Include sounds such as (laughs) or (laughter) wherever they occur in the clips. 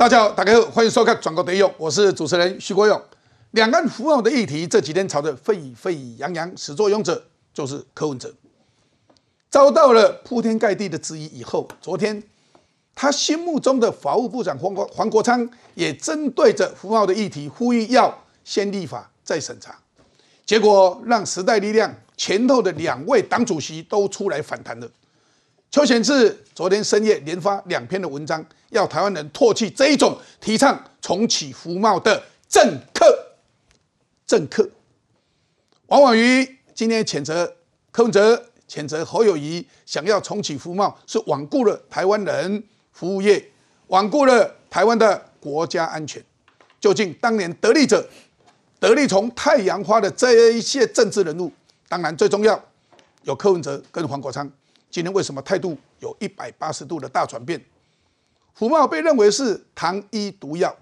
大家好，大家好，欢迎收看《转国得用》，我是主持人徐国勇。两岸符号的议题这几天吵得沸沸扬扬，始作俑者就是柯文哲，遭到了铺天盖地的质疑以后，昨天他心目中的法务部长黄国黄国昌也针对着服贸的议题呼吁要先立法再审查，结果让时代力量前头的两位党主席都出来反弹了。邱显志昨天深夜连发两篇的文章，要台湾人唾弃这一种提倡重启服贸的政客。政客王婉瑜今天谴责柯文哲，谴责侯友谊想要重启服贸，是罔顾了台湾人服务业，罔顾了台湾的国家安全。究竟当年得利者、得利从太阳花的这一些政治人物，当然最重要有柯文哲跟黄国昌。今天为什么态度有一百八十度的大转变？福茂被认为是糖衣毒药，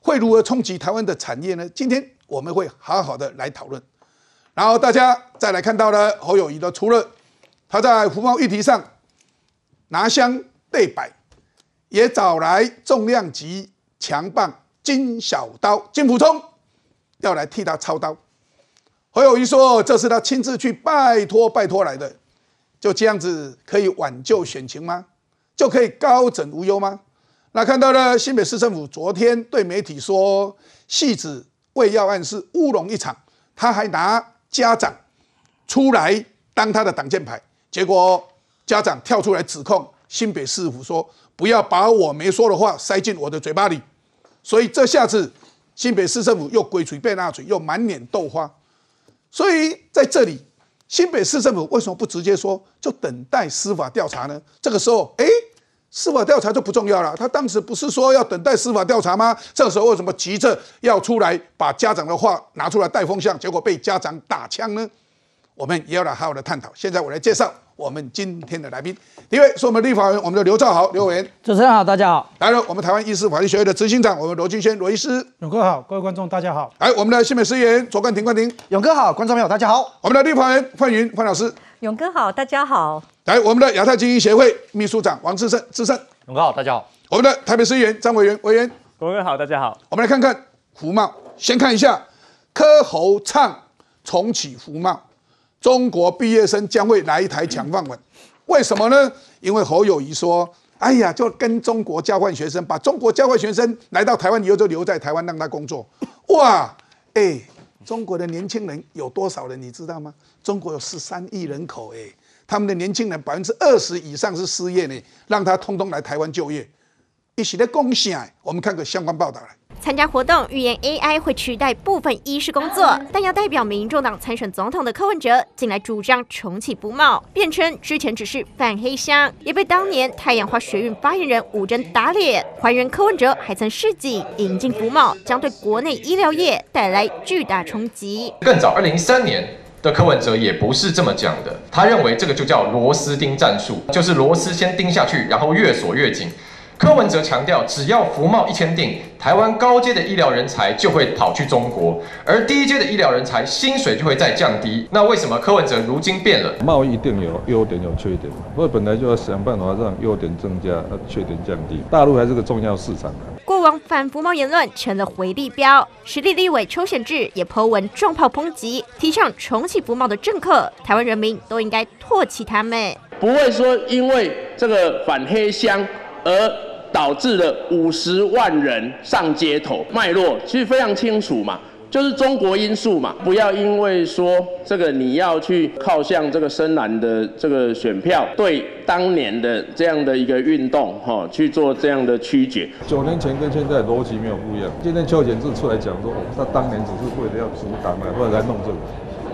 会如何冲击台湾的产业呢？今天我们会好好的来讨论。然后大家再来看到了侯友谊的，除了他在福茂议题上拿香对摆，也找来重量级强棒金小刀金普聪要来替他操刀。侯友谊说，这是他亲自去拜托拜托来的。就这样子可以挽救选情吗？就可以高枕无忧吗？那看到了新北市政府昨天对媒体说，戏子为要案是乌龙一场，他还拿家长出来当他的挡箭牌，结果家长跳出来指控新北市政府说，不要把我没说的话塞进我的嘴巴里，所以这下子新北市政府又鬼嘴变大嘴，又满脸豆花，所以在这里。新北市政府为什么不直接说，就等待司法调查呢？这个时候，哎，司法调查就不重要了。他当时不是说要等待司法调查吗？这时候为什么急着要出来把家长的话拿出来带风向，结果被家长打枪呢？我们也要来好好的探讨。现在我来介绍。我们今天的来宾，第一位是我们立法员，我们的刘兆豪刘委员。主持人好，大家好。来了，我们台湾医师法律学会的执行长，我们罗金轩罗医师。勇哥好，各位观众大家好。来，我们的新美司议员左冠廷冠廷。勇哥好，观众朋友大家好。我们的立法员范云范老师。勇哥好，大家好。来，我们的亚太精英协会秘书长王志胜志胜。勇哥好，大家好。我们的台北市议员张委员委员。各位好，大家好。我们来看看福茂，先看一下柯侯唱重启福茂，中国毕业生将会来台抢饭碗。为什么呢？因为侯友谊说：“哎呀，就跟中国交换学生，把中国交换学生来到台湾以后，就留在台湾让他工作。”哇，哎，中国的年轻人有多少人？你知道吗？中国有十三亿人口，哎，他们的年轻人百分之二十以上是失业呢，让他通通来台湾就业，一起来贡献。我们看个相关报道来。参加活动预言 AI 会取代部分医师工作，但要代表民众党参选总统的柯文哲近来主张重启不贸，辩称之前只是反黑箱，也被当年太阳花学运发言人吴征打脸。还原柯文哲还曾示警，引进不贸将对国内医疗业带来巨大冲击。更早，二零一三年的柯文哲也不是这么讲的，他认为这个就叫螺丝钉战术，就是螺丝先钉下去，然后越锁越紧。柯文哲强调，只要服贸一签订，台湾高阶的医疗人才就会跑去中国，而低阶的医疗人才薪水就会再降低。那为什么柯文哲如今变了？贸易一定有优点有缺点，所以本来就要想办法让优点增加，缺点降低。大陆还是个重要市场。过往反服贸言论成了回力标，实力立委邱显志也颇文重炮抨击，提倡重启服贸的政客，台湾人民都应该唾弃他们。不会说因为这个反黑箱而。导致了五十万人上街头，脉络其实非常清楚嘛，就是中国因素嘛。不要因为说这个你要去靠向这个深蓝的这个选票，对当年的这样的一个运动哈去做这样的曲解。九年前跟现在逻辑没有不一样。今天邱显志出来讲说，哦，他当年只是为了要阻挡啊，或者来弄这个，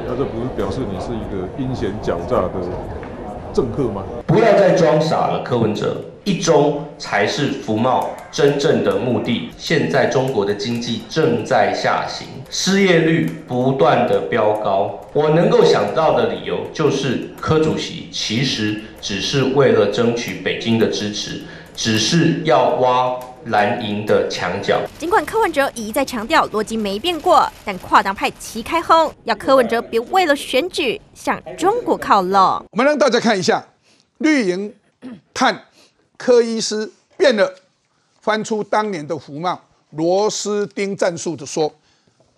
那这不是表示你是一个阴险狡诈的政客吗？不要再装傻了，柯文哲。一中才是服贸真正的目的。现在中国的经济正在下行，失业率不断的飙高。我能够想到的理由就是，柯主席其实只是为了争取北京的支持，只是要挖蓝营的墙角。尽管柯文哲一再强调逻辑没变过，但跨党派齐开轰，要柯文哲别为了选举向中国靠拢。我们让大家看一下绿营看。柯医师变了，翻出当年的福茂螺丝钉战术的说，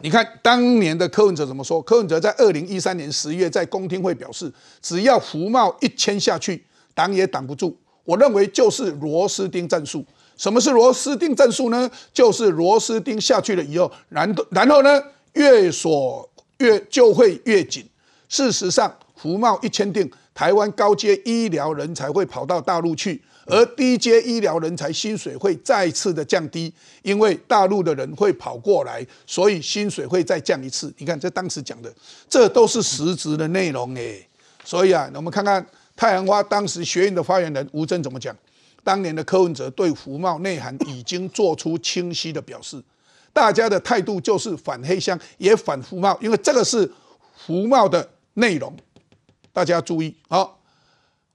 你看当年的柯文哲怎么说？柯文哲在二零一三年十月在公听会表示，只要福茂一签下去，挡也挡不住。我认为就是螺丝钉战术。什么是螺丝钉战术呢？就是螺丝钉下去了以后，然然后呢，越锁越就会越紧。事实上，福茂一签订，台湾高阶医疗人才会跑到大陆去，而低阶医疗人才薪水会再次的降低，因为大陆的人会跑过来，所以薪水会再降一次。你看，这当时讲的，这都是实质的内容诶。所以啊，我们看看太阳花当时学院的发言人吴峥怎么讲。当年的柯文哲对福茂内涵已经做出清晰的表示，大家的态度就是反黑箱也反福茂，因为这个是福茂的内容。大家注意好，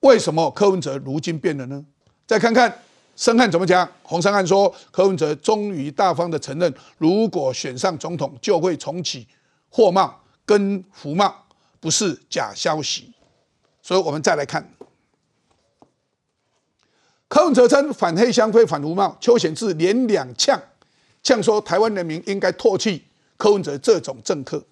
为什么柯文哲如今变了呢？再看看申汉怎么讲。洪申汉说，柯文哲终于大方的承认，如果选上总统，就会重启货贸跟福贸，不是假消息。所以我们再来看。柯文哲称反黑箱非反福茂，邱显志连两呛，呛说台湾人民应该唾弃柯文哲这种政客。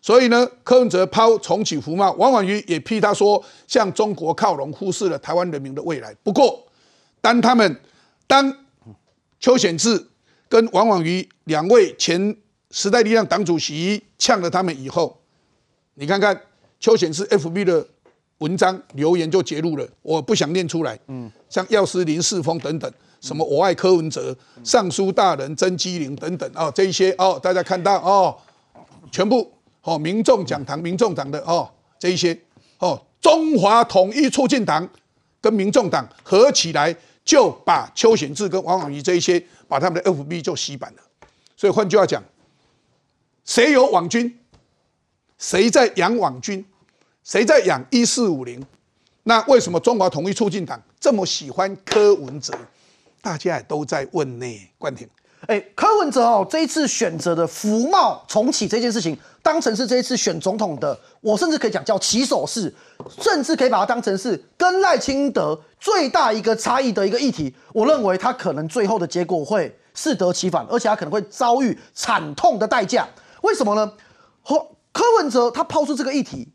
所以呢，柯文哲抛重启福茂，王婉瑜也批他说向中国靠拢，忽视了台湾人民的未来。不过，当他们当邱显志跟王婉瑜两位前时代力量党主席呛了他们以后，你看看邱显志 FB 的。文章留言就揭露了，我不想念出来。嗯，像药师林世峰等等，什么我爱柯文哲、尚书大人曾基林等等哦，这一些哦，大家看到哦，全部哦，民众讲堂、民众党的哦，这一些哦，中华统一促进党跟民众党合起来，就把邱显志跟王婉瑜这一些，把他们的 FB 就洗版了。所以换句话讲，谁有网军，谁在养网军。谁在养一四五零？那为什么中华统一促进党这么喜欢柯文哲？大家也都在问呢。冠廷，哎，柯文哲哦，这一次选择的福茂重启这件事情，当成是这一次选总统的，我甚至可以讲叫起手式，甚至可以把它当成是跟赖清德最大一个差异的一个议题。我认为他可能最后的结果会适得其反，而且他可能会遭遇惨痛的代价。为什么呢？和柯文哲他抛出这个议题。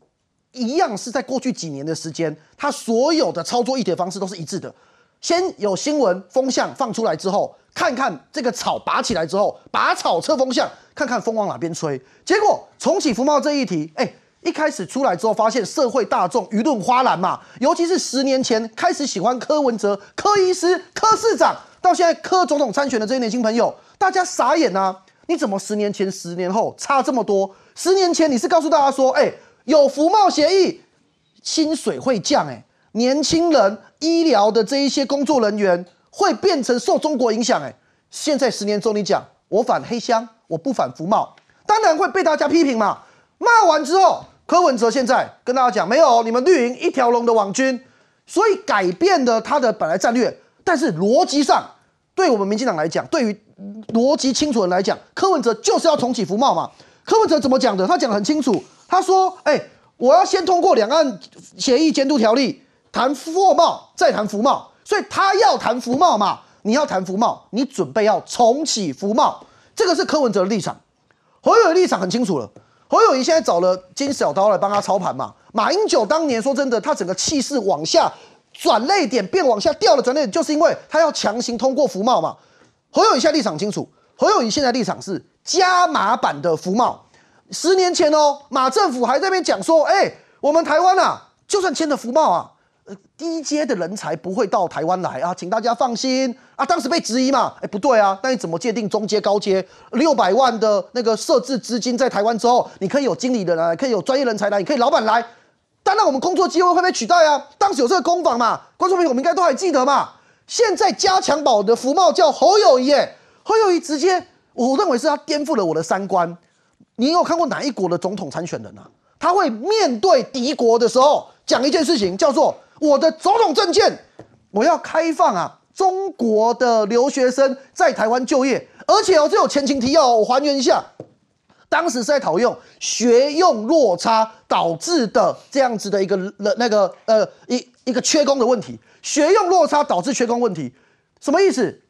一样是在过去几年的时间，他所有的操作议题方式都是一致的。先有新闻风向放出来之后，看看这个草拔起来之后，拔草测风向，看看风往哪边吹。结果重启福茂这一题，哎，一开始出来之后，发现社会大众舆论哗然嘛，尤其是十年前开始喜欢柯文哲、柯医师、柯市长，到现在柯总统参选的这些年轻朋友，大家傻眼啊！你怎么十年前、十年后差这么多？十年前你是告诉大家说，哎。有福茂协议，薪水会降，哎，年轻人、医疗的这一些工作人员会变成受中国影响，哎，现在十年之后你讲我反黑箱，我不反服贸，当然会被大家批评嘛。骂完之后，柯文哲现在跟大家讲，没有你们绿营一条龙的网军，所以改变了他的本来战略，但是逻辑上，对我们民进党来讲，对于逻辑清楚人来讲，柯文哲就是要重启服贸嘛。柯文哲怎么讲的？他讲的很清楚。他说：“哎，我要先通过两岸协议监督条例，谈货贸，再谈服贸。所以他要谈服贸嘛？你要谈服贸，你准备要重启服贸，这个是柯文哲的立场。侯友宜立场很清楚了。侯友宜现在找了金小刀来帮他操盘嘛？马英九当年说真的，他整个气势往下转泪点变往下掉了转泪点，就是因为他要强行通过服贸嘛。侯友宜现在立场清楚，侯友宜现在立场是加码版的服贸。”十年前哦，马政府还在那边讲说，哎，我们台湾啊，就算签了福茂啊，低阶的人才不会到台湾来啊，请大家放心啊。当时被质疑嘛，哎，不对啊，那你怎么界定中阶、高阶？六百万的那个设置资金在台湾之后，你可以有经理的来，可以有专业人才来，你可以老板来，当然我们工作机会会被取代啊。当时有这个工坊嘛，观众朋友我们应该都还记得嘛。现在加强宝的福茂叫侯友谊，侯友谊直接，我认为是他颠覆了我的三观。你有看过哪一国的总统参选人啊？他会面对敌国的时候讲一件事情，叫做我的总统证件，我要开放啊，中国的留学生在台湾就业，而且哦，这有前情提要，我还原一下，当时是在讨论学用落差导致的这样子的一个那个呃一一个缺工的问题，学用落差导致缺工问题，什么意思？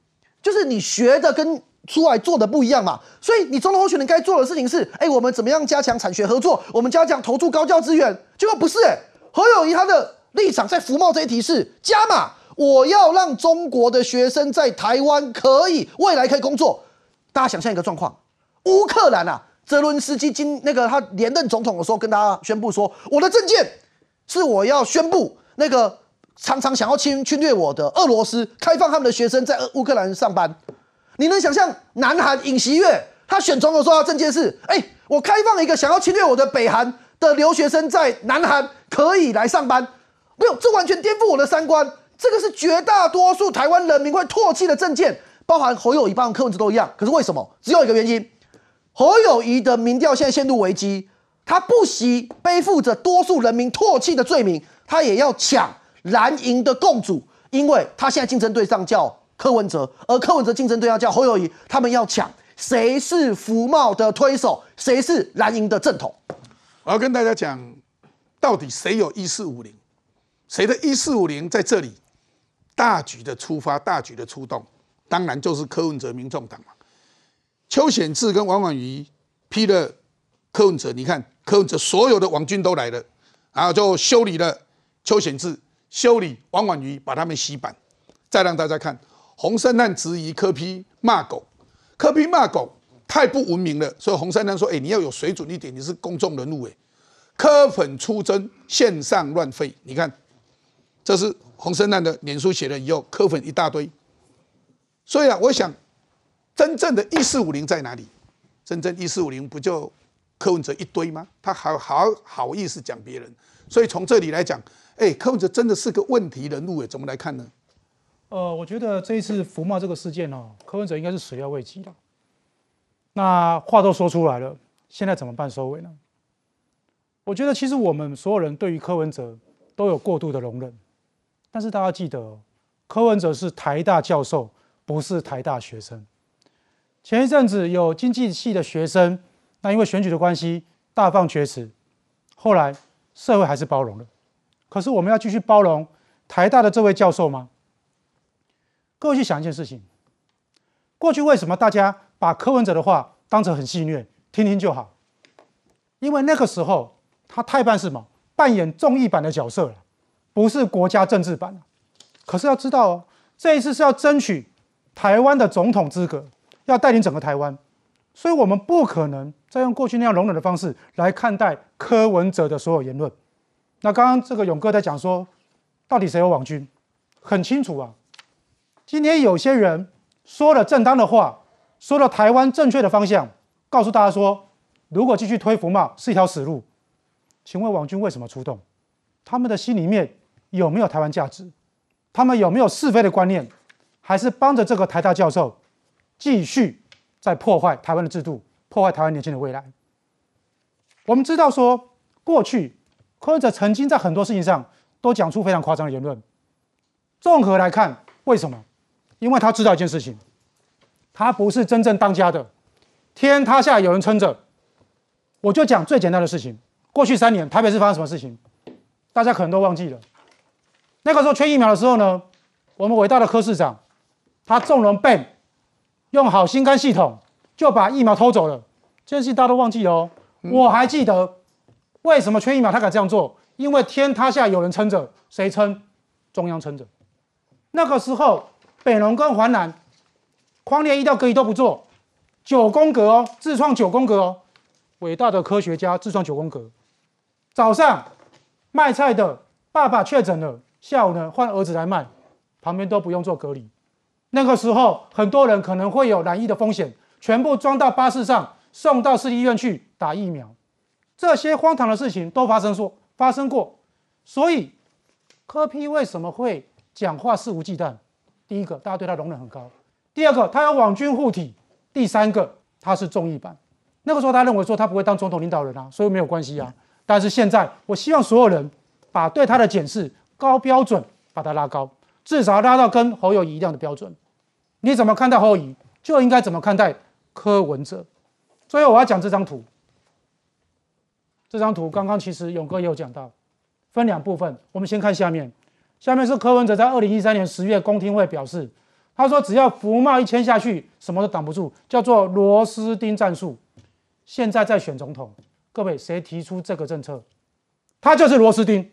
就是你学的跟出来做的不一样嘛。所以你总统候选人该做的事情是，哎，我们怎么样加强产学合作？我们加强投注高教资源。结果不是，哎，何友谊他的立场在服贸这一题是加码，我要让中国的学生在台湾可以未来可以工作。大家想象一个状况，乌克兰啊，泽伦斯基今那个他连任总统的时候，跟大家宣布说，我的政见是我要宣布那个。常常想要侵侵略我的俄罗斯，开放他们的学生在乌克兰上班。你能想象南韩尹锡悦他选总统说他政见是：哎，我开放一个想要侵略我的北韩的留学生在南韩可以来上班？没有，这完全颠覆我的三观。这个是绝大多数台湾人民会唾弃的政见，包含侯友谊、包含柯文哲都一样。可是为什么？只有一个原因：侯友谊的民调现在陷入危机，他不惜背负着多数人民唾弃的罪名，他也要抢。蓝营的共主，因为他现在竞争对象叫柯文哲，而柯文哲竞争对象叫侯友谊，他们要抢谁是福茂的推手，谁是蓝营的正统。我要跟大家讲，到底谁有一四五零，谁的一四五零在这里大局的出发，大局的出动，当然就是柯文哲民众党嘛。邱显志跟王婉瑜批了柯文哲，你看柯文哲所有的网军都来了，然后就修理了邱显志。修理王婉瑜，把他们洗版，再让大家看洪胜汉质疑柯批骂狗，柯批骂狗太不文明了，所以洪胜汉说：“哎，你要有水准一点，你是公众人物哎。”柯粉出征，线上乱飞，你看，这是洪胜汉的脸书写了以后，柯粉一大堆。所以啊，我想真正的一四五零在哪里？真正一四五零不就柯文哲一堆吗？他好好好意思讲别人，所以从这里来讲。哎，柯文哲真的是个问题人物哎，怎么来看呢？呃，我觉得这一次福茂这个事件哦，柯文哲应该是始料未及的。那话都说出来了，现在怎么办收尾呢？我觉得其实我们所有人对于柯文哲都有过度的容忍，但是大家记得，柯文哲是台大教授，不是台大学生。前一阵子有经济系的学生，那因为选举的关系大放厥词，后来社会还是包容了。可是我们要继续包容台大的这位教授吗？各位去想一件事情：过去为什么大家把柯文哲的话当成很戏谑，听听就好？因为那个时候他太办什么，扮演综艺版的角色了，不是国家政治版可是要知道，这一次是要争取台湾的总统资格，要带领整个台湾，所以我们不可能再用过去那样容忍的方式来看待柯文哲的所有言论。那刚刚这个勇哥在讲说，到底谁有网军？很清楚啊。今天有些人说了正当的话，说了台湾正确的方向，告诉大家说，如果继续推服贸是一条死路。请问网军为什么出动？他们的心里面有没有台湾价值？他们有没有是非的观念？还是帮着这个台大教授继续在破坏台湾的制度，破坏台湾年轻的未来？我们知道说过去。柯文哲曾经在很多事情上都讲出非常夸张的言论。综合来看，为什么？因为他知道一件事情，他不是真正当家的，天塌下有人撑着。我就讲最简单的事情：过去三年台北市发生什么事情，大家可能都忘记了。那个时候缺疫苗的时候呢，我们伟大的柯市长，他纵容 Ben 用好心肝系统就把疫苗偷走了。这件事情大家都忘记了哦，我还记得。为什么缺疫苗他敢这样做？因为天塌下有人撑着，谁撑？中央撑着。那个时候，北农跟环南，框列医疗隔离都不做，九宫格哦，自创九宫格哦，伟大的科学家自创九宫格。早上卖菜的爸爸确诊了，下午呢换儿子来卖，旁边都不用做隔离。那个时候，很多人可能会有染疫的风险，全部装到巴士上，送到市立医院去打疫苗。这些荒唐的事情都发生说发生过，所以柯批为什么会讲话肆无忌惮？第一个，大家对他容忍很高；第二个，他有网军护体；第三个，他是综艺版。那个时候他认为说他不会当总统领导人啊，所以没有关系啊。但是现在，我希望所有人把对他的检视高标准把他拉高，至少拉到跟侯友谊一样的标准。你怎么看待侯友谊，就应该怎么看待柯文哲。最后我要讲这张图。这张图刚刚其实勇哥也有讲到，分两部分。我们先看下面，下面是柯文哲在二零一三年十月公听会表示，他说只要福茂一签下去，什么都挡不住，叫做螺丝钉战术。现在在选总统，各位谁提出这个政策？他就是螺丝钉。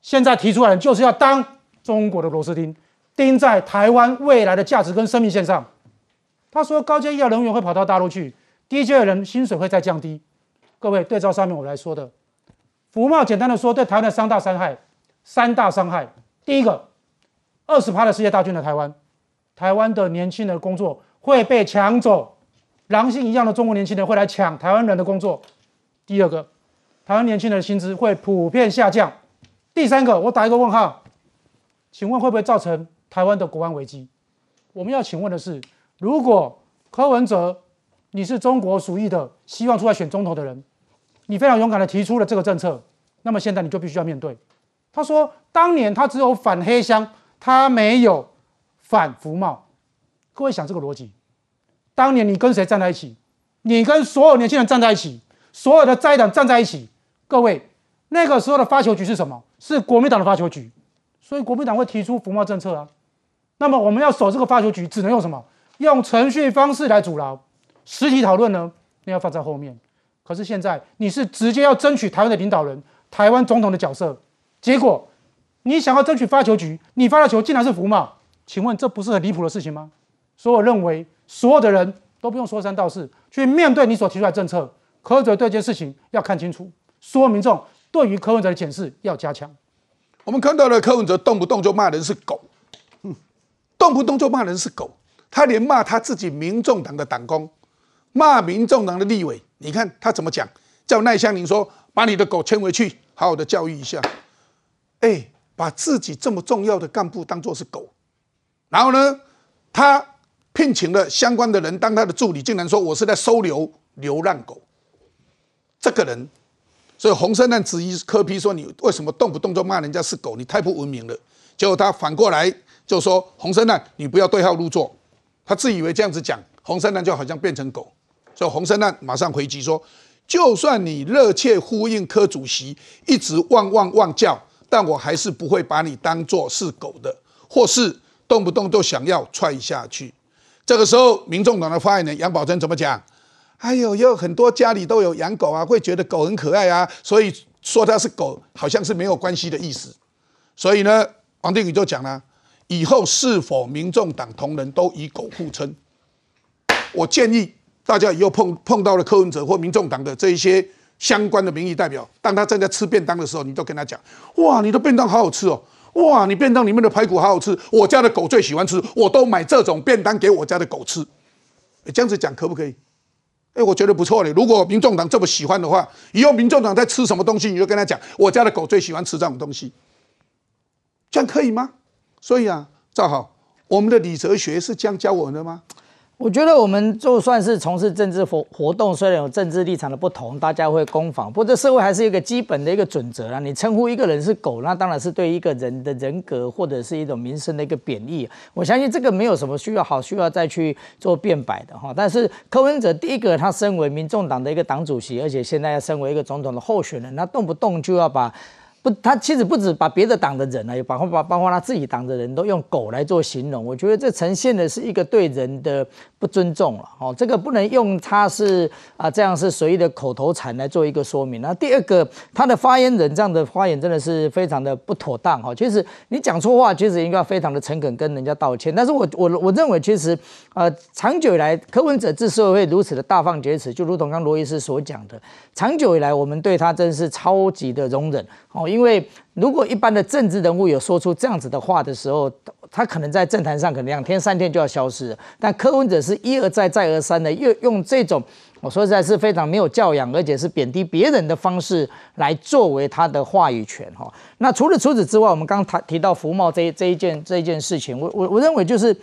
现在提出来就是要当中国的螺丝钉，钉在台湾未来的价值跟生命线上。他说高阶医疗人员会跑到大陆去，低阶的人薪水会再降低。各位对照上面我来说的，福茂简单的说，对台湾的三大伤害，三大伤害。第一个，二十趴的世界大军的台湾，台湾的年轻人的工作会被抢走。狼性一样的中国年轻人会来抢台湾人的工作。第二个，台湾年轻人的薪资会普遍下降。第三个，我打一个问号，请问会不会造成台湾的国安危机？我们要请问的是，如果柯文哲你是中国属意的，希望出来选总统的人，你非常勇敢的提出了这个政策，那么现在你就必须要面对。他说，当年他只有反黑箱，他没有反服贸。各位想这个逻辑？当年你跟谁站在一起？你跟所有年轻人站在一起，所有的在党站在一起。各位，那个时候的发球局是什么？是国民党的发球局，所以国民党会提出服贸政策啊。那么我们要守这个发球局，只能用什么？用程序方式来阻挠，实体讨论呢？那要放在后面。可是现在你是直接要争取台湾的领导人、台湾总统的角色，结果你想要争取发球局，你发的球竟然是服贸，请问这不是很离谱的事情吗？所以我认为。所有的人都不用说三道四去面对你所提出来政策，柯文哲对这件事情要看清楚，所有民众对于柯文哲的检视要加强。我们看到了柯文哲动不动就骂人是狗，嗯，动不动就骂人是狗，他连骂他自己民众党的党工，骂民众党的立委，你看他怎么讲？叫赖香林说：“把你的狗牵回去，好好的教育一下。”哎，把自己这么重要的干部当作是狗，然后呢，他。聘请了相关的人当他的助理，竟然说我是在收留流浪狗。这个人，所以洪生难质疑柯批说你为什么动不动就骂人家是狗，你太不文明了。结果他反过来就说洪生难，你不要对号入座。他自以为这样子讲，洪生难就好像变成狗。所以洪生难马上回击说，就算你热切呼应柯主席，一直汪汪汪叫，但我还是不会把你当做是狗的，或是动不动就想要踹下去。这个时候，民众党的发言人杨宝珍怎么讲？哎呦，有很多家里都有养狗啊，会觉得狗很可爱啊，所以说它是狗，好像是没有关系的意思。所以呢，王定宇就讲了，以后是否民众党同仁都以狗互称？我建议大家以后碰碰到了柯文哲或民众党的这一些相关的民意代表，当他正在吃便当的时候，你都跟他讲：哇，你的便当好好吃哦。哇，你便当里面的排骨好好吃，我家的狗最喜欢吃，我都买这种便当给我家的狗吃。这样子讲可不可以？哎，我觉得不错嘞。如果民众党这么喜欢的话，以后民众党在吃什么东西，你就跟他讲，我家的狗最喜欢吃这种东西，这样可以吗？所以啊，赵好，我们的李哲学是这样教我们的吗？我觉得我们就算是从事政治活活动，虽然有政治立场的不同，大家会攻防，不过这社会还是一个基本的一个准则啊。你称呼一个人是狗，那当然是对一个人的人格或者是一种民生的一个贬义。我相信这个没有什么需要好需要再去做辩白的哈。但是柯文哲第一个，他身为民众党的一个党主席，而且现在要身为一个总统的候选人，他动不动就要把。不，他其实不止把别的党的人呢，也包括包括他自己党的人都用狗来做形容。我觉得这呈现的是一个对人的不尊重了。哦，这个不能用他是啊这样是随意的口头禅来做一个说明。那第二个，他的发言人这样的发言真的是非常的不妥当。哈，其实你讲错话，其实应该非常的诚恳跟人家道歉。但是我我我认为，其实呃长久以来，柯文哲之所以会如此的大放厥词，就如同刚罗医师所讲的，长久以来我们对他真是超级的容忍。哦。因为如果一般的政治人物有说出这样子的话的时候，他可能在政坛上可能两天三天就要消失。但柯文哲是一而再再而三的又用这种我说实在是非常没有教养，而且是贬低别人的方式来作为他的话语权哈。那除了除此之外，我们刚谈提到福茂这这一件这一件事情，我我我认为就是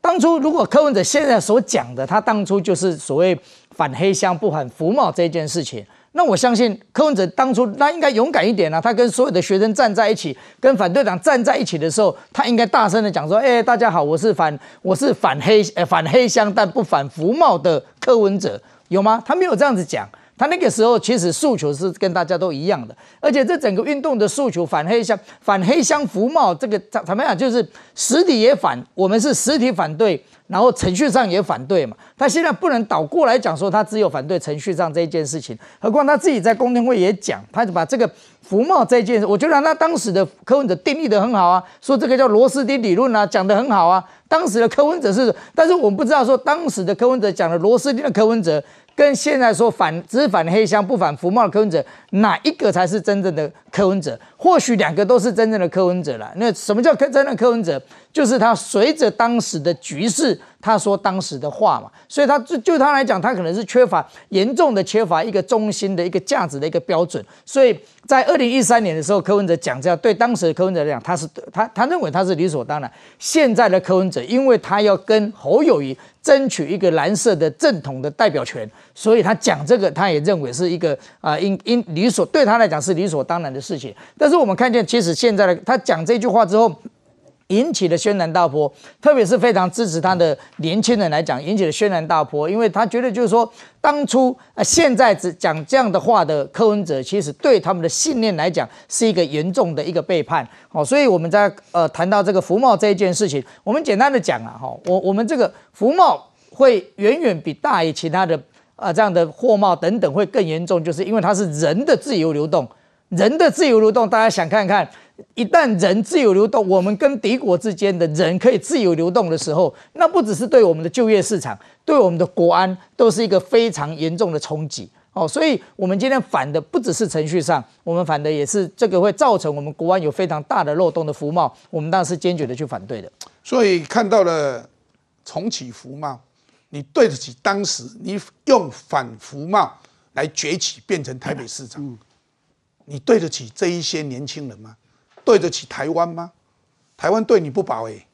当初如果柯文哲现在所讲的，他当初就是所谓反黑箱不反福茂这件事情。那我相信柯文哲当初他应该勇敢一点啊，他跟所有的学生站在一起，跟反对党站在一起的时候，他应该大声的讲说：“哎，大家好，我是反我是反黑呃反黑箱但不反服贸的柯文哲，有吗？他没有这样子讲。他那个时候其实诉求是跟大家都一样的，而且这整个运动的诉求反黑箱、反黑箱服贸，这个怎怎么样？就是实体也反，我们是实体反对，然后程序上也反对嘛。他现在不能倒过来讲说他只有反对程序上这一件事情，何况他自己在公听会也讲，他就把这个服贸这件事，我觉得他当时的柯文哲定义的很好啊，说这个叫螺丝钉理论啊，讲的很好啊。当时的柯文哲是，但是我们不知道说当时的柯文哲讲的螺丝钉的柯文哲。跟现在说反只反黑箱不反福茂的柯文哲，哪一个才是真正的柯文哲？或许两个都是真正的柯文哲了。那什么叫真正的柯文哲？就是他随着当时的局势，他说当时的话嘛。所以他就就他来讲，他可能是缺乏严重的缺乏一个中心的一个价值的一个标准。所以在二零一三年的时候，柯文哲讲这样，对当时的柯文哲来讲，他是他他认为他是理所当然。现在的柯文哲，因为他要跟侯友谊。争取一个蓝色的正统的代表权，所以他讲这个，他也认为是一个啊，应应理所对他来讲是理所当然的事情。但是我们看见，其实现在的他讲这句话之后。引起了轩然大波，特别是非常支持他的年轻人来讲，引起了轩然大波，因为他觉得就是说，当初呃现在只讲这样的话的柯文哲，其实对他们的信念来讲是一个严重的一个背叛。哦，所以我们在呃谈到这个福茂这一件事情，我们简单的讲啊，哈，我我们这个福茂会远远比大于其他的啊这样的货贸等等会更严重，就是因为它是人的自由流动，人的自由流动，大家想看看。一旦人自由流动，我们跟敌国之间的人可以自由流动的时候，那不只是对我们的就业市场，对我们的国安都是一个非常严重的冲击哦。所以，我们今天反的不只是程序上，我们反的也是这个会造成我们国安有非常大的漏洞的服贸，我们当然是坚决的去反对的。所以看到了重启服贸，你对得起当时你用反服贸来崛起变成台北市长，你对得起这一些年轻人吗？对得起台湾吗？台湾对你不薄哎，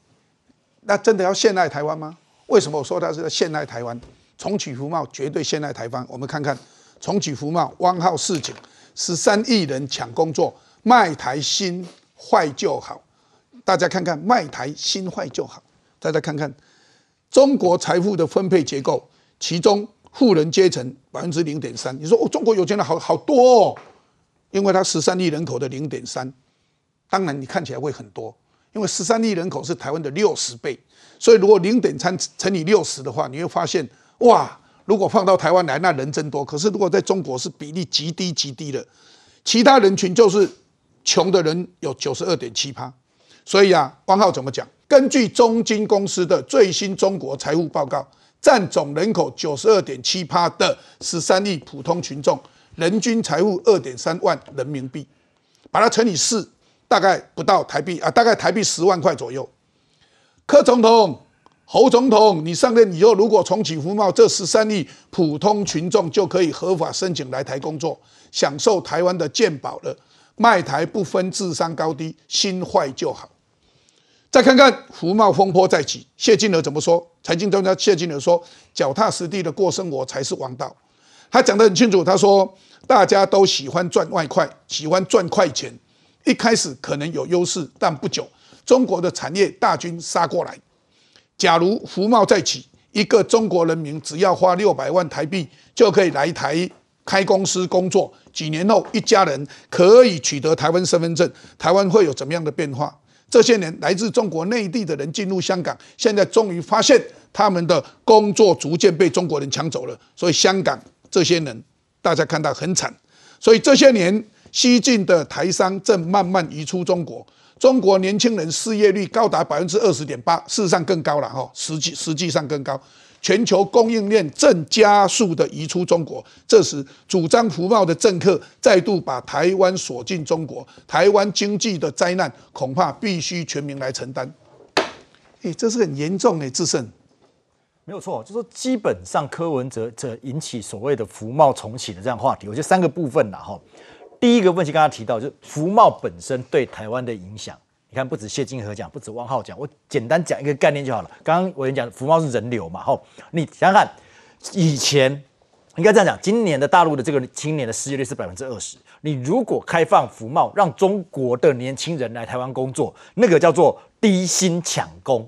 那真的要陷害台湾吗？为什么我说他是在陷害台湾？重启福茂绝对陷害台湾。我们看看重启福茂汪浩市井，十三亿人抢工作，卖台新坏就好。大家看看卖台新坏就好。大家看看中国财富的分配结构，其中富人阶层百分之零点三。你说哦，中国有钱人好好多哦，因为他十三亿人口的零点三。当然，你看起来会很多，因为十三亿人口是台湾的六十倍，所以如果零点三乘以六十的话，你会发现，哇，如果放到台湾来，那人真多。可是如果在中国是比例极低极低的，其他人群就是穷的人有九十二点七趴。所以啊，汪浩怎么讲？根据中金公司的最新中国财务报告，占总人口九十二点七趴的十三亿普通群众，人均财富二点三万人民币，把它乘以四。大概不到台币啊，大概台币十万块左右。柯总统、侯总统，你上任以后，如果重启服贸，这十三亿普通群众就可以合法申请来台工作，享受台湾的健保了。卖台不分智商高低，心坏就好。再看看服贸风波再起，谢金河怎么说？财经专家谢金河说：“脚踏实地的过生活才是王道。”他讲得很清楚，他说：“大家都喜欢赚外快，喜欢赚快钱。”一开始可能有优势，但不久中国的产业大军杀过来。假如福茂再起，一个中国人民只要花六百万台币就可以来台开公司工作，几年后一家人可以取得台湾身份证，台湾会有怎么样的变化？这些年来自中国内地的人进入香港，现在终于发现他们的工作逐渐被中国人抢走了，所以香港这些人大家看到很惨，所以这些年。西进的台商正慢慢移出中国，中国年轻人失业率高达百分之二十点八，事实上更高了哈，实际实际上更高。全球供应链正加速的移出中国，这时主张福茂的政客再度把台湾锁进中国，台湾经济的灾难恐怕必须全民来承担。哎，这是很严重的，智胜。没有错，就说基本上柯文哲这引起所谓的福茂重启的这样话题，我觉得三个部分了哈。第一个问题，刚刚提到就是福茂本身对台湾的影响。你看，不止谢金河讲，不止汪浩讲，我简单讲一个概念就好了。刚刚我跟你讲，福茂是人流嘛，吼，你想想看，以前应该这样讲，今年的大陆的这个青年的失业率是百分之二十。你如果开放福茂，让中国的年轻人来台湾工作，那个叫做低薪抢工。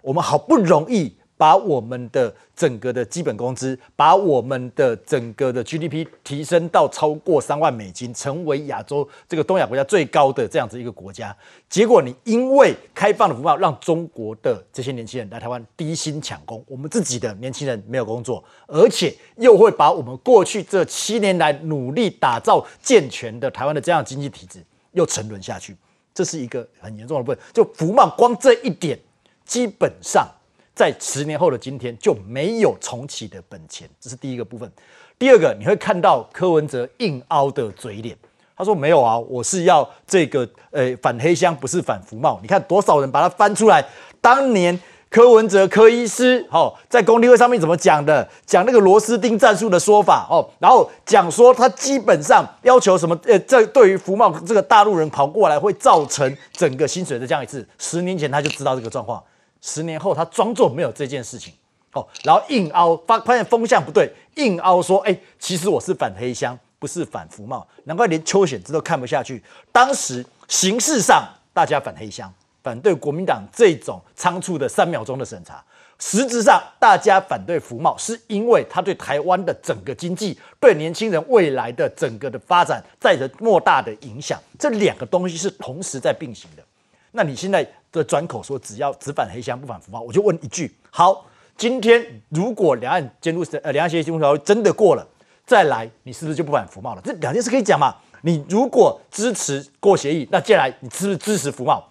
我们好不容易把我们的整个的基本工资，把我们的整个的 GDP 提升到超过三万美金，成为亚洲这个东亚国家最高的这样子一个国家。结果你因为开放的福报，让中国的这些年轻人来台湾低薪抢工，我们自己的年轻人没有工作，而且又会把我们过去这七年来努力打造健全的台湾的这样经济体制又沉沦下去，这是一个很严重的部分。就福茂光这一点，基本上。在十年后的今天就没有重启的本钱，这是第一个部分。第二个，你会看到柯文哲硬凹的嘴脸，他说没有啊，我是要这个呃反黑箱，不是反服贸。你看多少人把它翻出来，当年柯文哲柯医师哦，在公听会上面怎么讲的？讲那个螺丝钉战术的说法哦，然后讲说他基本上要求什么？呃，这对于服贸这个大陆人跑过来会造成整个薪水的降一次。十年前他就知道这个状况。十年后，他装作没有这件事情，哦，然后硬凹发发现风向不对，硬凹说，哎，其实我是反黑箱，不是反服贸，难怪连邱显志都看不下去。当时形式上大家反黑箱，反对国民党这种仓促的三秒钟的审查，实质上大家反对服贸，是因为他对台湾的整个经济，对年轻人未来的整个的发展，带着莫大的影响。这两个东西是同时在并行的。那你现在的转口说只要只反黑箱不反服贸，我就问一句：好，今天如果两岸监督呃两岸协议监督条真的过了，再来你是不是就不反服贸了？这两件事可以讲嘛？你如果支持过协议，那接下来你是不是支持服贸？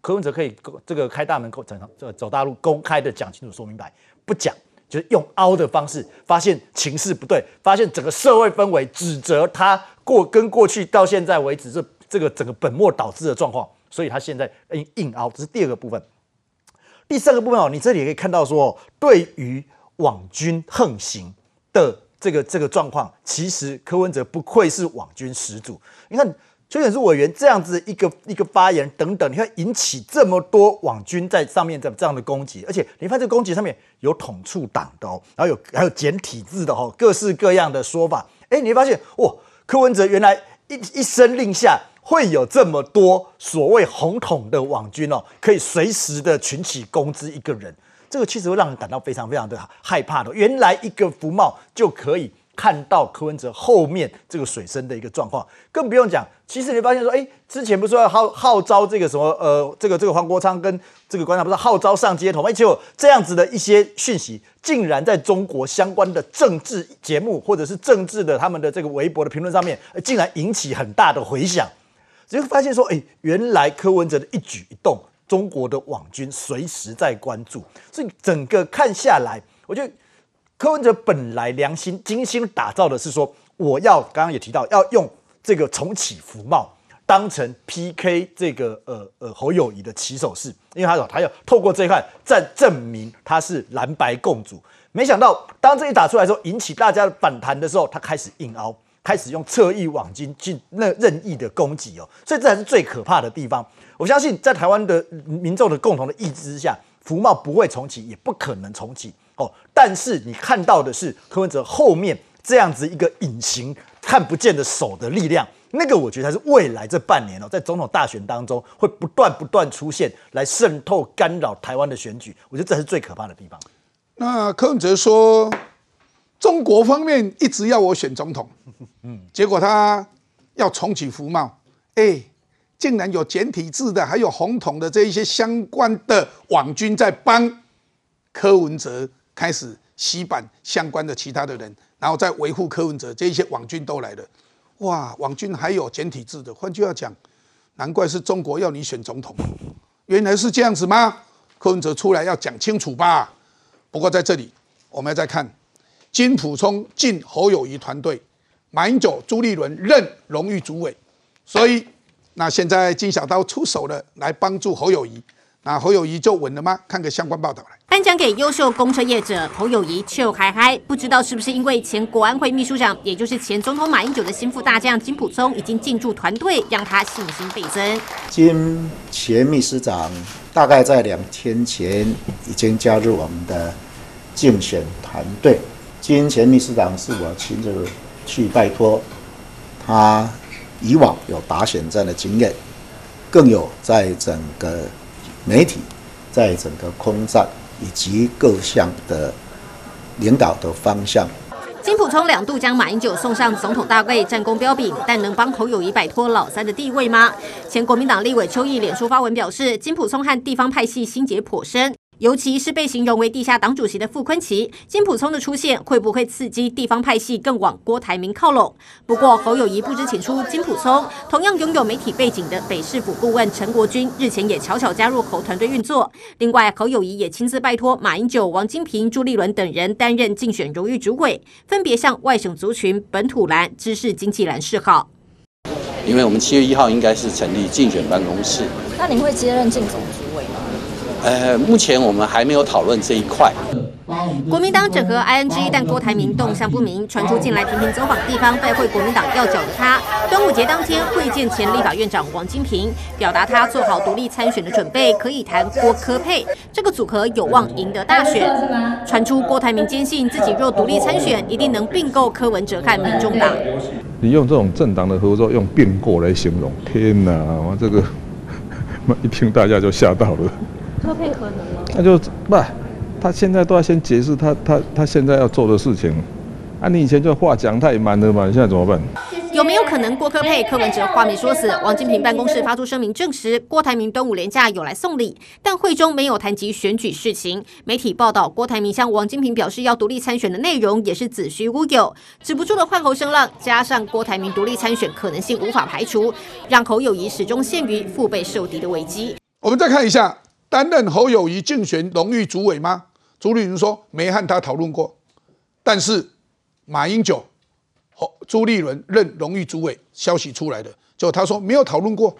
柯文哲可以这个开大门口走走走大陆，公开的讲清楚说明白，不讲就是用凹的方式，发现情势不对，发现整个社会氛围指责他过跟过去到现在为止这这个整个本末倒置的状况。所以他现在硬硬凹，这是第二个部分。第三个部分哦，你这里也可以看到说，对于网军横行的这个这个状况，其实柯文哲不愧是网军始祖。你看邱显志委员这样子一个一个发言等等，你看引起这么多网军在上面这这样的攻击，而且你发现这攻击上面有统促党的哦，然后有还有简体字的哦，各式各样的说法。哎，你会发现哇，柯文哲原来一一声令下。会有这么多所谓红统的网军哦，可以随时的群起攻之一个人，这个其实会让人感到非常非常的害怕的。原来一个福帽就可以看到柯文哲后面这个水深的一个状况，更不用讲。其实你发现说，哎，之前不是要号号召这个什么呃，这个这个黄国昌跟这个官长不是号召上街头，哎，就这样子的一些讯息，竟然在中国相关的政治节目或者是政治的他们的这个微博的评论上面，竟然引起很大的回响。就发现说，哎，原来柯文哲的一举一动，中国的网军随时在关注。所以整个看下来，我觉得柯文哲本来良心精心打造的是说，我要刚刚也提到，要用这个重启福茂当成 PK 这个呃呃侯友谊的起手式，因为他说他要透过这一块再证明他是蓝白共主。没想到当这一打出来之后，引起大家的反弹的时候，他开始硬凹。开始用侧翼网军去那任意的攻击哦，所以这才是最可怕的地方。我相信在台湾的民众的共同的意志之下，福茂不会重启，也不可能重启哦。但是你看到的是柯文哲后面这样子一个隐形看不见的手的力量，那个我觉得才是未来这半年哦，在总统大选当中会不断不断出现来渗透干扰台湾的选举。我觉得这是最可怕的地方。那柯文哲说。中国方面一直要我选总统，嗯，结果他要重启服贸，哎，竟然有简体字的，还有红统的这一些相关的网军在帮柯文哲开始洗版相关的其他的人，然后在维护柯文哲，这一些网军都来了，哇，网军还有简体字的，换句话讲，难怪是中国要你选总统，原来是这样子吗？柯文哲出来要讲清楚吧。不过在这里，我们要再看。金普聪进侯友谊团队，马英九、朱立伦任荣誉主委，所以那现在金小刀出手了，来帮助侯友谊，那侯友谊就稳了吗？看个相关报道来。颁奖给优秀公车业者侯友谊，就嗨嗨，不知道是不是因为前国安会秘书长，也就是前总统马英九的心腹大将金普聪已经进驻团队，让他信心倍增。金前秘书长大概在两天前已经加入我们的竞选团队。金前秘书长是我亲自去拜托，他以往有打选战的经验，更有在整个媒体、在整个空战以及各项的领导的方向。金普聪两度将马英九送上总统大位，战功彪炳，但能帮侯友谊摆脱老三的地位吗？前国民党立委邱毅脸书发文表示，金普聪和地方派系心结颇深。尤其是被形容为地下党主席的傅昆萁、金普聪的出现，会不会刺激地方派系更往郭台铭靠拢？不过侯友谊不知请出金普聪，同样拥有媒体背景的北市府顾问陈国军日前也悄悄加入侯团队运作。另外，侯友谊也亲自拜托马英九、王金平、朱立伦等人担任竞选荣誉主委，分别向外省族群、本土蓝、知识经济蓝示好。因为我们七月一号应该是成立竞选办公室，那您会接任竞总主？呃，目前我们还没有讨论这一块。国民党整合 ING，但郭台铭动向不明，传出近来频频走访地方拜会国民党要角的他，端午节当天会见前立法院长王金平，表达他做好独立参选的准备，可以谈郭科配这个组合有望赢得大选。传出郭台铭坚信自己若独立参选，一定能并购柯文哲和民众党。你用这种政党的合作用并购来形容，天哪，我这个 (laughs) 一听大家就吓到了。可配合能吗？那就不，他现在都要先解释他他他现在要做的事情。啊，你以前就话讲太满了嘛，你现在怎么办？有没有可能郭科佩柯文哲话没说死？王金平办公室发出声明证实，郭台铭端午连假有来送礼，但会中没有谈及选举事情。媒体报道，郭台铭向王金平表示要独立参选的内容也是子虚乌有。止不住的换候声浪，加上郭台铭独立参选可能性无法排除，让侯友谊始终陷于腹背受敌的危机。我们再看一下。担任侯友谊竞选荣誉主委吗？朱立伦说没和他讨论过，但是马英九、侯朱立伦任荣誉主委，消息出来的，就他说没有讨论过，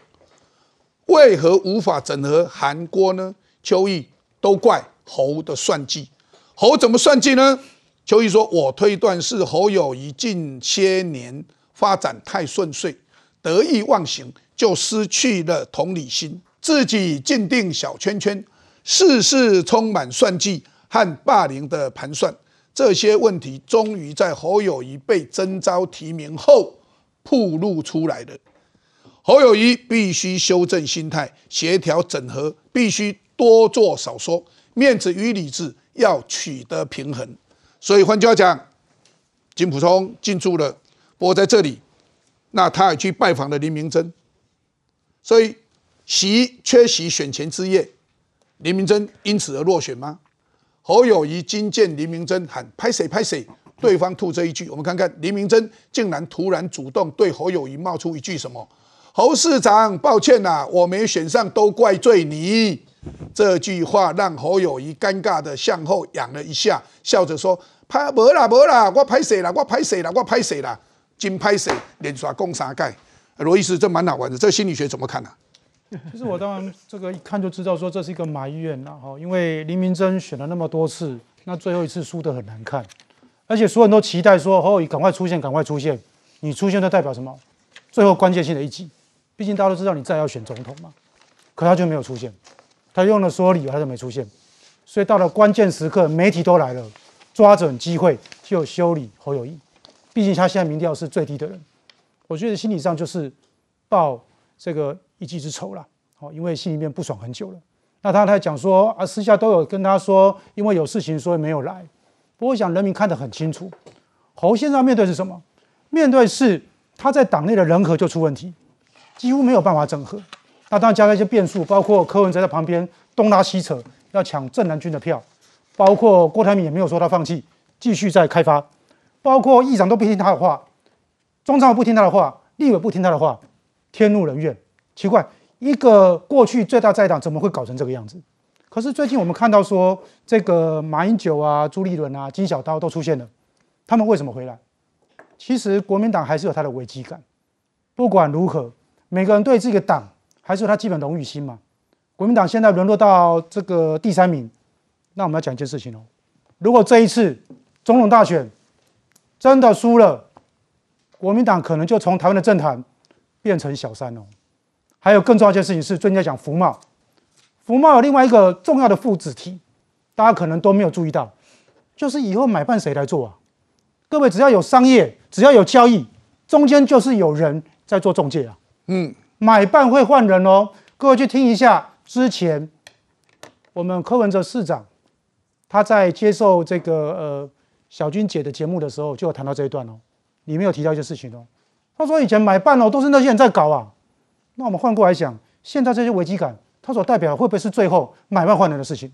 为何无法整合韩国呢？邱毅都怪侯的算计，侯怎么算计呢？邱毅说，我推断是侯友谊近些年发展太顺遂，得意忘形，就失去了同理心。自己禁定小圈圈，事事充满算计和霸凌的盘算，这些问题终于在侯友谊被征召提名后暴露出来了。侯友谊必须修正心态，协调整合，必须多做少说，面子与理智要取得平衡。所以换句话讲，金普聪进驻了，不过在这里，那他也去拜访了林明珍，所以。席缺席选前之夜，林明珍因此而落选吗？侯友谊今见林明珍喊拍谁拍谁，对方吐这一句，我们看看林明珍竟然突然主动对侯友谊冒出一句什么？侯市长，抱歉呐，我没选上，都怪罪你。这句话让侯友谊尴尬的向后仰了一下，笑着说：拍没啦没啦，我拍谁啦？我拍谁啦？我拍谁啦？金拍谁？连耍攻杀盖。罗伊斯，这蛮好玩的，这心理学怎么看呢？(laughs) 其实我当然这个一看就知道说这是一个埋怨呐，哈，因为林明珍选了那么多次，那最后一次输得很难看，而且所有人都期待说侯友谊赶快出现，赶快出现，你出现就代表什么？最后关键性的一击，毕竟大家都知道你再要选总统嘛，可他就没有出现，他用了所有理由他就没出现，所以到了关键时刻，媒体都来了，抓准机会就修理侯友谊，毕竟他现在民调是最低的人，我觉得心理上就是报这个。一技之仇了，好，因为心里面不爽很久了。那他他讲说啊，私下都有跟他说，因为有事情所以没有来。不过我想人民看得很清楚，侯先生面对是什么？面对是他在党内的人和就出问题，几乎没有办法整合。那当然加了一些变数，包括柯文哲在旁边东拉西扯，要抢郑南军的票，包括郭台铭也没有说他放弃，继续在开发，包括议长都不听他的话，中常不听他的话，立委不听他的话，天怒人怨。奇怪，一个过去最大在党怎么会搞成这个样子？可是最近我们看到说，这个马英九啊、朱立伦啊、金小刀都出现了，他们为什么回来？其实国民党还是有他的危机感。不管如何，每个人对这个党还是有他基本荣誉心嘛。国民党现在沦落到这个第三名，那我们要讲一件事情哦。如果这一次总统大选真的输了，国民党可能就从台湾的政坛变成小三哦。还有更重要一件事情是，最近在讲福茂，福茂有另外一个重要的副子体，大家可能都没有注意到，就是以后买办谁来做啊？各位只要有商业，只要有交易，中间就是有人在做中介啊。嗯，买办会换人哦。各位去听一下之前我们柯文哲市长他在接受这个呃小军姐的节目的时候，就有谈到这一段哦，里面有提到一些事情哦。他说以前买办哦都是那些人在搞啊，那我们换过来想，现在这些危机感，它所代表的会不会是最后买办换人的事情？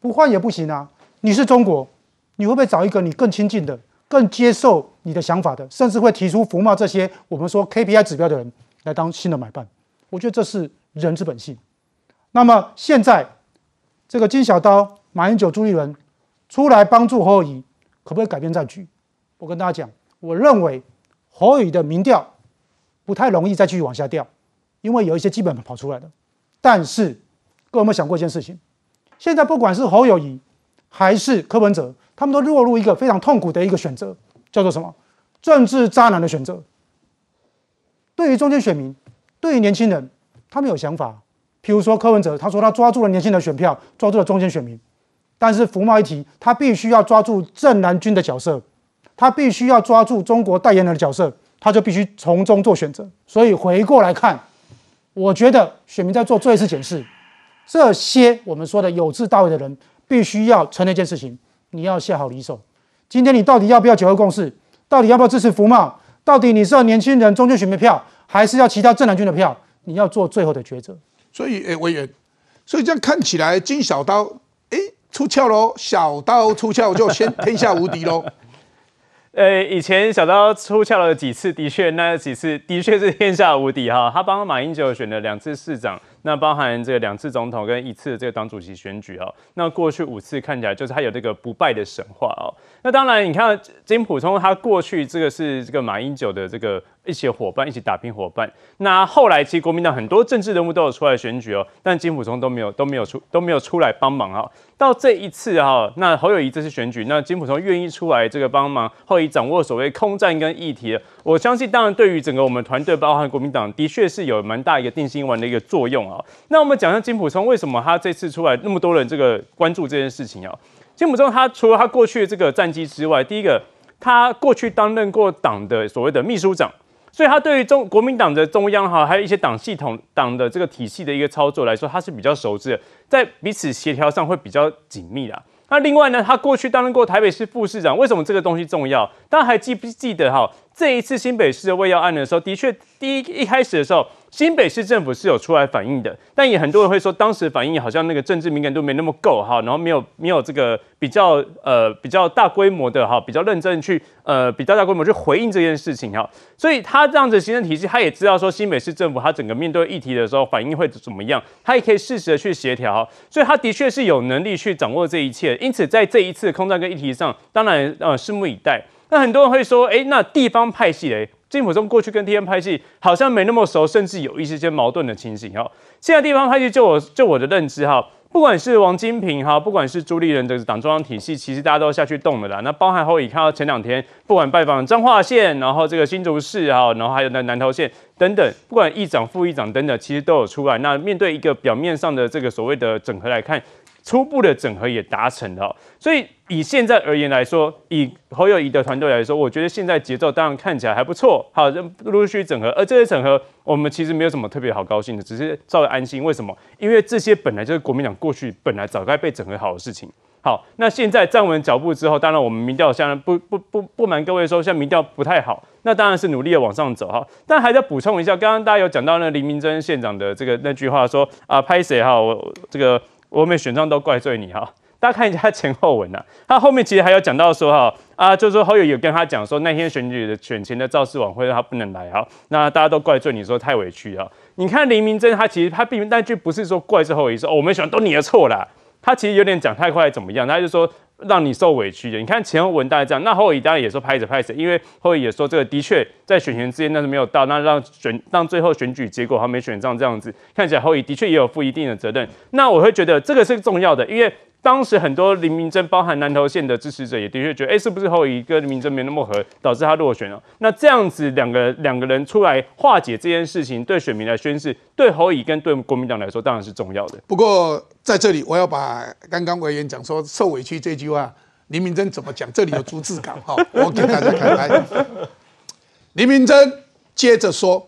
不换也不行啊！你是中国，你会不会找一个你更亲近的、更接受你的想法的，甚至会提出服贸这些我们说 KPI 指标的人来当新的买办？我觉得这是人之本性。那么现在这个金小刀、马英九、朱立伦出来帮助侯友谊，可不可以改变战局？我跟大家讲，我认为侯友谊的民调不太容易再继续往下掉，因为有一些基本跑出来的。但是各位有没有想过一件事情？现在不管是侯友谊还是柯文哲，他们都落入一个非常痛苦的一个选择，叫做什么？政治渣男的选择。对于中间选民，对于年轻人，他们有想法。譬如说柯文哲，他说他抓住了年轻的选票，抓住了中间选民。但是福茂一提，他必须要抓住郑南军的角色，他必须要抓住中国代言人的角色，他就必须从中做选择。所以回过来看，我觉得选民在做最一次检视。这些我们说的有志大为的人，必须要承认一件事情：你要下好离手。今天你到底要不要九二共识？到底要不要支持福茂？到底你是要年轻人中间选民票，还是要其他正南军的票？你要做最后的抉择。所以，诶，委员，所以这样看起来，金小刀，诶，出鞘喽！小刀出鞘就先天下无敌喽。呃，以前小刀出鞘了几次，的确那几次的确是天下无敌哈。他帮马英九选了两次市长。那包含这两次总统跟一次这个党主席选举哈，那过去五次看起来就是他有这个不败的神话哦。那当然，你看金普聪他过去这个是这个马英九的这个一起伙伴，一起打拼伙伴。那后来其实国民党很多政治人物都有出来选举哦，但金普聪都没有都没有出都没有出来帮忙哦。到这一次哈，那侯友谊这次选举，那金普聪愿意出来这个帮忙，后以掌握所谓空战跟议题，我相信当然对于整个我们团队，包含国民党，的确是有蛮大一个定心丸的一个作用啊。那我们讲一下金普聪为什么他这次出来那么多人这个关注这件事情啊？金普聪他除了他过去的这个战绩之外，第一个他过去担任过党的所谓的秘书长，所以他对于中国民党的中央哈，还有一些党系统党的这个体系的一个操作来说，他是比较熟知的。在彼此协调上会比较紧密的。那另外呢，他过去担任过台北市副市长，为什么这个东西重要？大家还记不记得哈？这一次新北市的卫药案的时候，的确第一一开始的时候。新北市政府是有出来反映的，但也很多人会说，当时反应好像那个政治敏感度没那么够哈，然后没有没有这个比较呃比较大规模的哈，比较认真去呃比较大规模去回应这件事情哈，所以他这样子行政体系，他也知道说新北市政府他整个面对议题的时候反应会怎么样，他也可以适时的去协调，所以他的确是有能力去掌握这一切，因此在这一次空战跟议题上，当然呃拭目以待。那很多人会说，哎，那地方派系嘞？金普中过去跟 T N 拍戏好像没那么熟，甚至有一些些矛盾的情形哈。现在地方拍戏，就我就我的认知哈，不管是王金平哈，不管是朱立伦的党中央体系，其实大家都下去动了啦。那包含后，你看到前两天，不管拜访彰化县，然后这个新竹市哈，然后还有那南投县等等，不管议长、副议长等等，其实都有出来。那面对一个表面上的这个所谓的整合来看。初步的整合也达成了，所以以现在而言来说，以侯友谊的团队来说，我觉得现在节奏当然看起来还不错，好，陆陆续续整合，而这些整合我们其实没有什么特别好高兴的，只是稍微安心。为什么？因为这些本来就是国民党过去本来早该被整合好的事情。好，那现在站稳脚步之后，当然我们民调现在不不不不瞒各位说，现在民调不太好，那当然是努力的往上走哈。但还在补充一下，刚刚大家有讲到那林明珍县长的这个那句话说啊，拍谁哈，我这个。我们选上都怪罪你哈，大家看一下他前后文呐。他后面其实还有讲到说哈啊，就是说侯友有跟他讲说那天选举的选前的造势晚会他不能来哈，那大家都怪罪你说太委屈啊。你看林明真他其实他并那句不是说怪罪侯友说我们选都你的错啦，他其实有点讲太快怎么样，他就说。让你受委屈的，你看前文大概这样，那后尾当然也说拍着拍着，因为后尾也说这个的确在选前之间，那是没有到，那让选让最后选举结果还没选上这样子，看起来后尾的确也有负一定的责任。那我会觉得这个是重要的，因为。当时很多林明珍，包含南投县的支持者，也的确觉得，哎，是不是后一个林明珍没那么合，导致他落选了？那这样子两个两个人出来化解这件事情，对选民来宣誓，对侯乙跟对国民党来说，当然是重要的。不过在这里，我要把刚刚委员讲说受委屈这句话，林明珍怎么讲？这里有逐字稿，哈，我给大家看来。林明珍接着说：“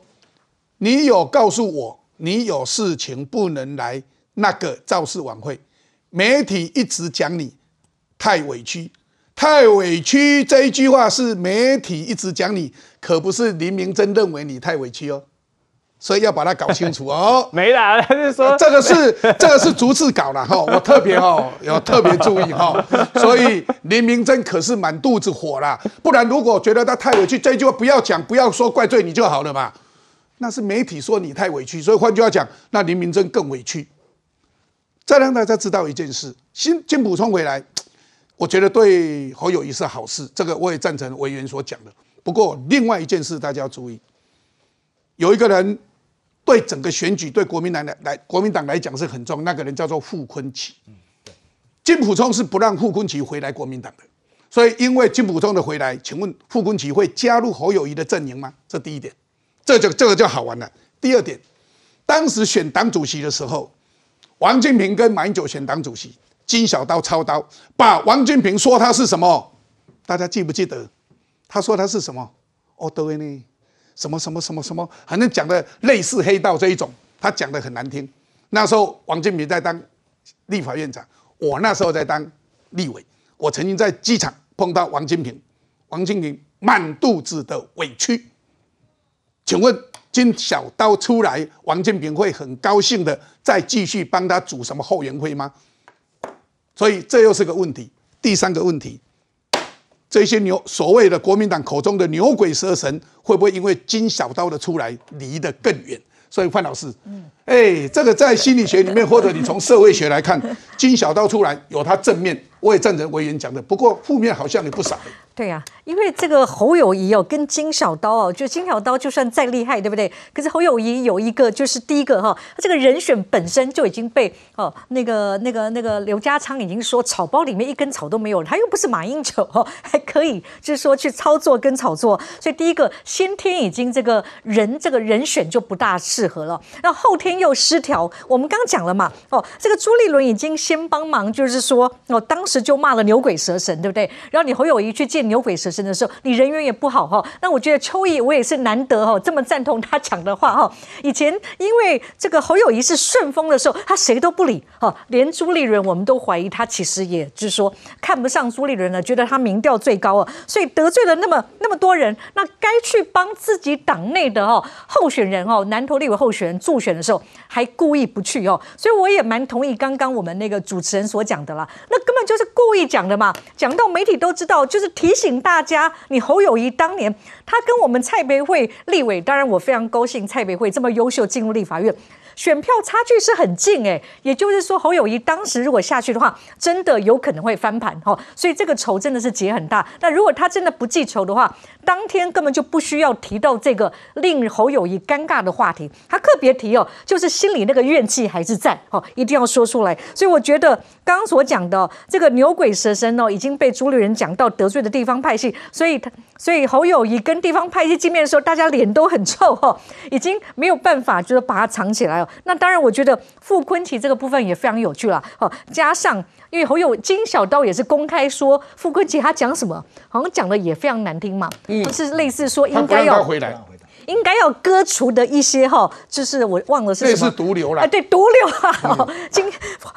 你有告诉我，你有事情不能来那个造势晚会。”媒体一直讲你，太委屈，太委屈这一句话是媒体一直讲你，可不是林明珍认为你太委屈哦。所以要把它搞清楚哦。(laughs) 没啦，他是说这个是这个是逐字稿了哈，我特别哦有特别注意哈。所以林明珍可是满肚子火啦，不然如果觉得他太委屈，这句话不要讲，不要说怪罪你就好了嘛。那是媒体说你太委屈，所以换句话讲，那林明珍更委屈。再让大家知道一件事，新金补充回来，我觉得对侯友谊是好事，这个我也赞成委员所讲的。不过另外一件事大家要注意，有一个人。对整个选举，对国民党来来，国民党来讲是很重。那个人叫做傅昆萁，金普聪是不让傅昆萁回来国民党的，所以因为金普聪的回来，请问傅昆萁会加入侯友谊的阵营吗？这第一点，这就这个就好玩了。第二点，当时选党主席的时候，王金平跟马英九选党主席，金小刀操刀，把王金平说他是什么？大家记不记得？他说他是什么？哦，对呢。什么什么什么什么，反正讲的类似黑道这一种，他讲的很难听。那时候王金平在当立法院长，我那时候在当立委，我曾经在机场碰到王金平，王金平满肚子的委屈。请问金小刀出来，王建平会很高兴的再继续帮他组什么后援会吗？所以这又是个问题。第三个问题。这些牛所谓的国民党口中的牛鬼蛇神，会不会因为金小刀的出来离得更远？所以范老师，嗯，哎，这个在心理学里面，或者你从社会学来看，金小刀出来有它正面，我也赞成委员讲的，不过负面好像也不少。对呀，因为这个侯友谊哦，跟金小刀哦，就金小刀就算再厉害，对不对？可是侯友谊有一个，就是第一个哈，他这个人选本身就已经被哦，那个那个那个刘家昌已经说草包里面一根草都没有，他又不是马英九哦，还可以就是说去操作跟炒作，所以第一个先天已经这个人这个人选就不大适合了，那后天又失调。我们刚刚讲了嘛，哦，这个朱立伦已经先帮忙，就是说哦，当时就骂了牛鬼蛇神，对不对？然后你侯友谊去见。牛鬼蛇神的时候，你人缘也不好哈。那我觉得邱毅我也是难得哈，这么赞同他讲的话哈。以前因为这个侯友谊是顺风的时候，他谁都不理哈，连朱立伦我们都怀疑他其实也就是说看不上朱立伦了，觉得他民调最高啊，所以得罪了那么那么多人，那该去帮自己党内的哈候选人哦，南投立委候选人助选的时候，还故意不去哦。所以我也蛮同意刚刚我们那个主持人所讲的啦，那根本就是故意讲的嘛，讲到媒体都知道，就是提。醒大家，你侯友谊当年他跟我们蔡培慧立委，当然我非常高兴，蔡培慧这么优秀进入立法院。选票差距是很近哎，也就是说侯友谊当时如果下去的话，真的有可能会翻盘哈，所以这个仇真的是结很大。那如果他真的不记仇的话，当天根本就不需要提到这个令侯友谊尴尬的话题，他特别提哦，就是心里那个怨气还是在哦，一定要说出来。所以我觉得刚刚所讲的这个牛鬼蛇神哦，已经被朱立人讲到得罪的地方派系，所以他所以侯友谊跟地方派系见面的时候，大家脸都很臭哈，已经没有办法就是把它藏起来哦。那当然，我觉得傅昆奇这个部分也非常有趣了。哦，加上因为侯友金小刀也是公开说傅昆奇他讲什么，好像讲的也非常难听嘛，是类似说应该要回来。应该要割除的一些哈，就是我忘了是什么，是毒瘤了。哎，对，毒瘤啊，金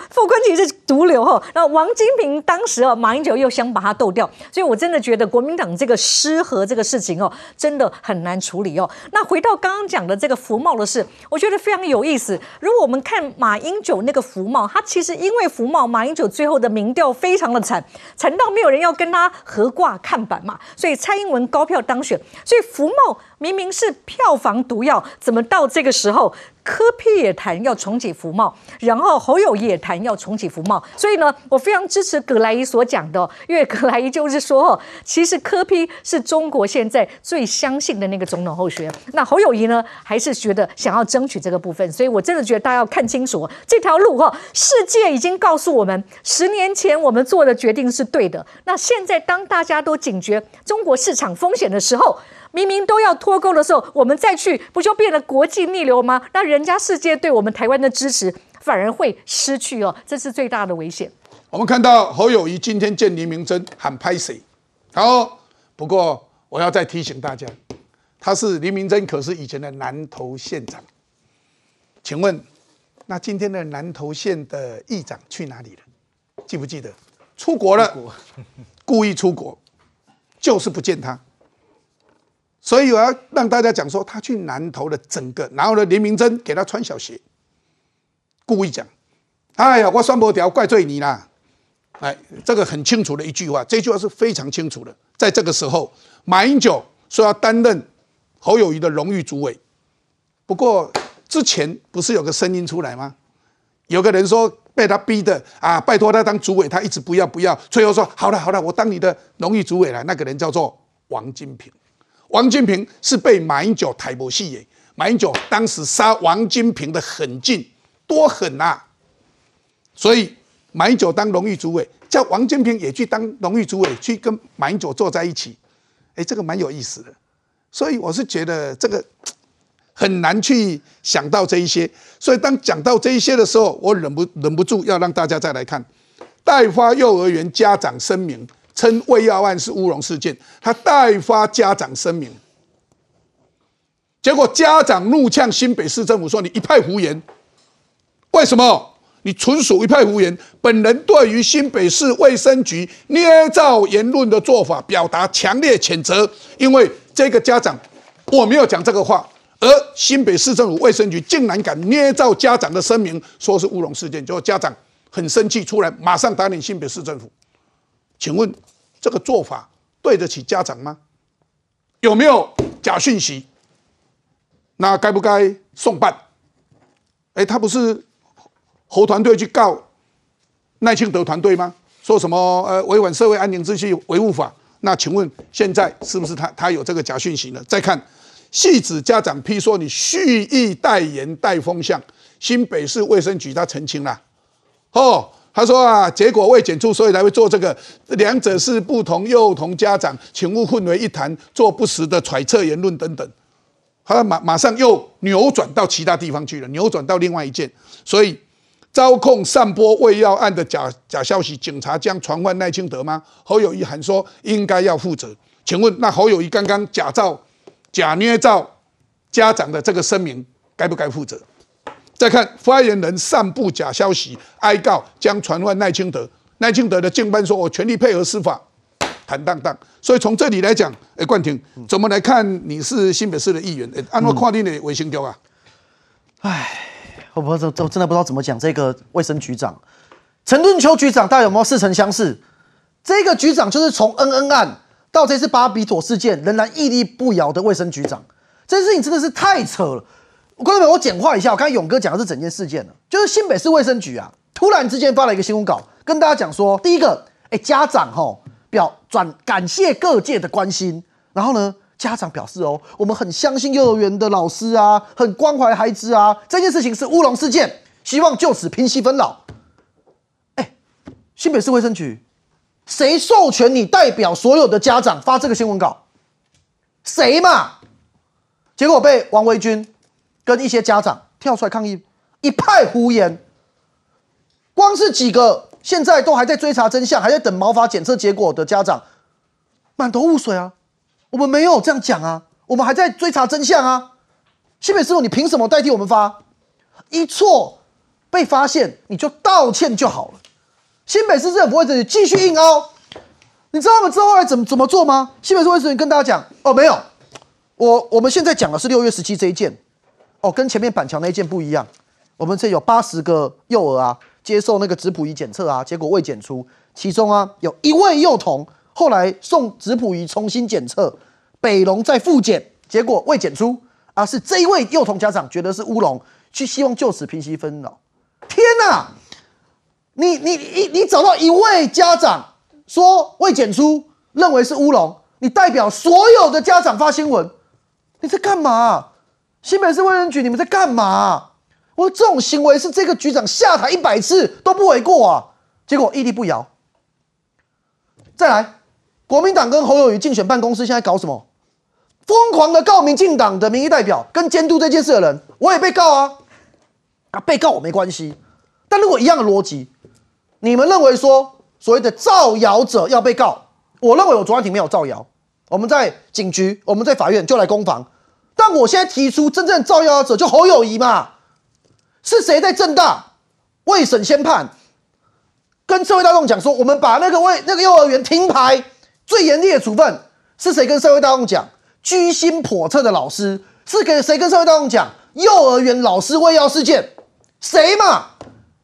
傅昆萁是毒瘤哈。那王金平当时啊，马英九又想把他斗掉，所以我真的觉得国民党这个失和这个事情哦，真的很难处理哦。那回到刚刚讲的这个福茂的事，我觉得非常有意思。如果我们看马英九那个福茂，他其实因为福茂，马英九最后的民调非常的惨，惨到没有人要跟他合挂看板嘛，所以蔡英文高票当选，所以福茂。明明是票房毒药，怎么到这个时候？柯批也谈要重启福茂，然后侯友也谈要重启福茂，所以呢，我非常支持葛莱伊所讲的，因为葛莱伊就是说，其实柯批是中国现在最相信的那个总统候选人，那侯友谊呢，还是觉得想要争取这个部分，所以我真的觉得大家要看清楚这条路哈，世界已经告诉我们，十年前我们做的决定是对的，那现在当大家都警觉中国市场风险的时候。明明都要脱钩的时候，我们再去，不就变得国际逆流吗？那人家世界对我们台湾的支持反而会失去哦，这是最大的危险。我们看到侯友谊今天见黎明真喊拍谁？好，不过我要再提醒大家，他是黎明真，可是以前的南投县长。请问，那今天的南投县的议长去哪里了？记不记得？出国了，故意出国，就是不见他。所以我要让大家讲说，他去南投的整个，然后呢，林明珍给他穿小鞋，故意讲，哎呀，我双伯条怪罪你啦，哎，这个很清楚的一句话，这句话是非常清楚的。在这个时候，马英九说要担任侯友谊的荣誉主委，不过之前不是有个声音出来吗？有个人说被他逼的啊，拜托他当主委，他一直不要不要，最后说好了好了，我当你的荣誉主委了。那个人叫做王金平。王金平是被马英九抬不戏耶，马英九当时杀王金平的狠劲多狠啊！所以马英九当荣誉主委，叫王金平也去当荣誉主委，去跟马英九坐在一起，哎，这个蛮有意思的。所以我是觉得这个很难去想到这一些。所以当讲到这一些的时候，我忍不忍不住要让大家再来看代发幼儿园家长声明。称胃药案是乌龙事件，他代发家长声明，结果家长怒呛新北市政府说：“你一派胡言，为什么？你纯属一派胡言。”本人对于新北市卫生局捏造言论的做法表达强烈谴责，因为这个家长我没有讲这个话，而新北市政府卫生局竟然敢捏造家长的声明，说是乌龙事件，结果家长很生气，出来马上打脸新北市政府。请问？这个做法对得起家长吗？有没有假讯息？那该不该送办？哎，他不是侯团队去告赖清德团队吗？说什么呃违反社会安宁秩序维护法？那请问现在是不是他他有这个假讯息呢？再看戏子家长批说你蓄意代言带风向，新北市卫生局他澄清了，哦。他说啊，结果未检出，所以才会做这个。两者是不同幼童家长，请勿混为一谈，做不实的揣测言论等等。他马马上又扭转到其他地方去了，扭转到另外一件。所以，招控散播胃药案的假假消息，警察将传唤赖清德吗？侯友谊喊说应该要负责。请问，那侯友谊刚刚假造、假捏造家长的这个声明，该不该负责？再看发言人散布假消息，哀告将传唤赖清德。赖清德的竞办说：“我全力配合司法，坦荡荡。”所以从这里来讲，哎，冠廷怎么来看？你是新北市的议员，哎，按照跨定的卫生局啊？哎，我不这这真的不知道怎么讲。这个卫生局长陈敦秋局长，大家有没有似曾相识？这个局长就是从恩恩案到这次巴比妥事件仍然屹立不摇的卫生局长。这件事情真的是太扯了。观众朋友，我简化一下，我刚才勇哥讲的是整件事件了，就是新北市卫生局啊，突然之间发了一个新闻稿，跟大家讲说，第一个，哎，家长哈表转感谢各界的关心，然后呢，家长表示哦，我们很相信幼儿园的老师啊，很关怀孩子啊，这件事情是乌龙事件，希望就此平息纷扰。哎，新北市卫生局，谁授权你代表所有的家长发这个新闻稿？谁嘛？结果被王维军。跟一些家长跳出来抗议，一派胡言。光是几个现在都还在追查真相，还在等毛发检测结果的家长，满头雾水啊！我们没有这样讲啊，我们还在追查真相啊！新北师傅，你凭什么代替我们发？一错被发现你就道歉就好了。新北市政府会这里继续硬凹，你知道我们之后来怎么怎么做吗？新北市卫生局跟大家讲哦，没有，我我们现在讲的是六月十七这一件。哦，跟前面板桥那一件不一样。我们这有八十个幼儿啊，接受那个质谱仪检测啊，结果未检出。其中啊，有一位幼童后来送质谱仪重新检测，北龙再复检，结果未检出。啊，是这一位幼童家长觉得是乌龙，去希望就此平息纷扰。天哪！你你你你找到一位家长说未检出，认为是乌龙，你代表所有的家长发新闻，你在干嘛？新北市卫生局，你们在干嘛？我这种行为是这个局长下台一百次都不为过啊！结果屹立不摇。再来，国民党跟侯友谊竞选办公室现在搞什么？疯狂的告民进党的民意代表跟监督这件事的人，我也被告啊！啊，被告我没关系。但如果一样的逻辑，你们认为说所谓的造谣者要被告，我认为我卓安庭没有造谣。我们在警局，我们在法院就来攻防。但我现在提出真正造谣者就侯友谊嘛？是谁在正大未审先判？跟社会大众讲说，我们把那个为那个幼儿园停牌，最严厉的处分是谁跟社会大众讲？居心叵测的老师是给谁跟社会大众讲？幼儿园老师喂药事件，谁嘛？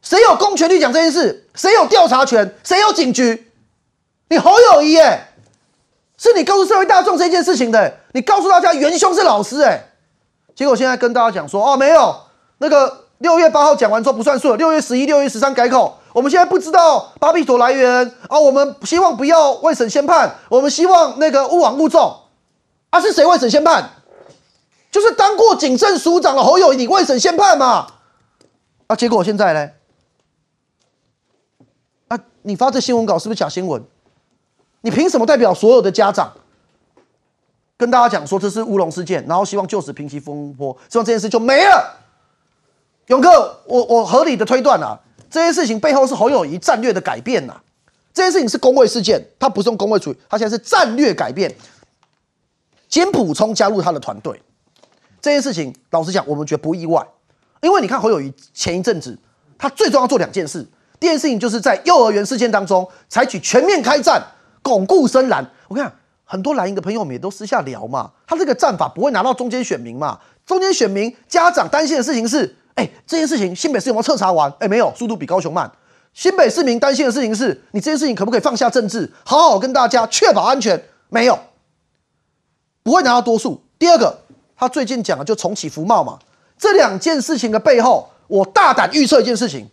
谁有公权力讲这件事？谁有调查权？谁有警局？你侯友谊哎，是你告诉社会大众这件事情的，你告诉大家元凶是老师哎，结果现在跟大家讲说哦没有，那个六月八号讲完之后不算数了，六月十一、六月十三改口，我们现在不知道巴比妥来源啊，我们希望不要未审先判，我们希望那个勿往勿重啊，是谁未审先判？就是当过警政署长的侯友谊，你未审先判嘛？啊，结果现在呢？啊，你发这新闻稿是不是假新闻？你凭什么代表所有的家长跟大家讲说这是乌龙事件，然后希望就此平息风波，希望这件事就没了？勇哥，我我合理的推断啊，这件事情背后是侯友谊战略的改变呐。这件事情是公卫事件，他不是用公卫处理，他现在是战略改变。兼补充加入他的团队。这件事情，老实讲，我们觉得不意外，因为你看侯友谊前一阵子，他最重要做两件事。第一件事情就是在幼儿园事件当中，采取全面开战，巩固深蓝。我看很多蓝营的朋友们也都私下聊嘛，他这个战法不会拿到中间选民嘛？中间选民家长担心的事情是，哎，这件事情新北市有没有彻查完？哎，没有，速度比高雄慢。新北市民担心的事情是你这件事情可不可以放下政治，好好跟大家确保安全？没有，不会拿到多数。第二个。他最近讲的就重启福茂嘛，这两件事情的背后，我大胆预测一件事情：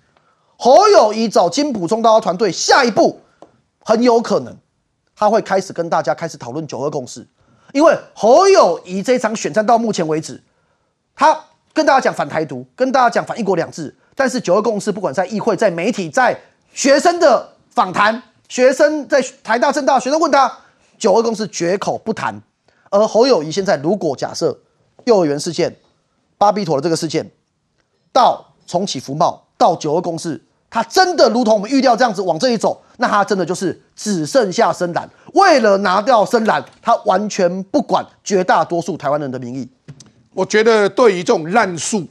侯友谊找金普中到团队，下一步很有可能他会开始跟大家开始讨论九二共识，因为侯友谊这场选战到目前为止，他跟大家讲反台独，跟大家讲反一国两制，但是九二共识不管在议会、在媒体、在学生的访谈，学生在台大、政大学生问他，九二共识绝口不谈，而侯友谊现在如果假设。幼儿园事件、巴比妥的这个事件，到重启福茂，到九二共识，他真的如同我们预料这样子往这里走，那他真的就是只剩下深蓝。为了拿掉深蓝，他完全不管绝大多数台湾人的民意。我觉得对于这种滥诉，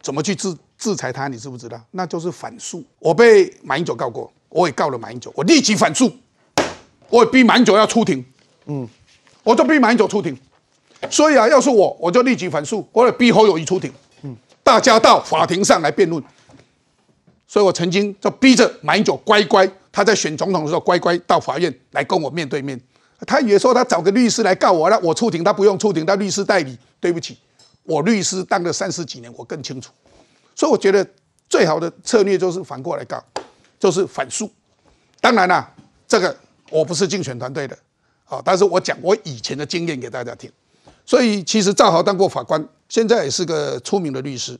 怎么去制制裁他？你知不知道？那就是反诉。我被马英九告过，我也告了马英九，我立即反诉，我也逼马英九要出庭。嗯，我就逼马英九出庭。所以啊，要是我，我就立即反诉，我也逼侯友谊出庭，嗯，大家到法庭上来辩论。所以我曾经就逼着马英九乖乖，他在选总统的时候乖乖到法院来跟我面对面。他也说他找个律师来告我，让我出庭，他不用出庭，他律师代理。对不起，我律师当了三十几年，我更清楚。所以我觉得最好的策略就是反过来告，就是反诉。当然啦，这个我不是竞选团队的，啊，但是我讲我以前的经验给大家听。所以其实赵豪当过法官，现在也是个出名的律师。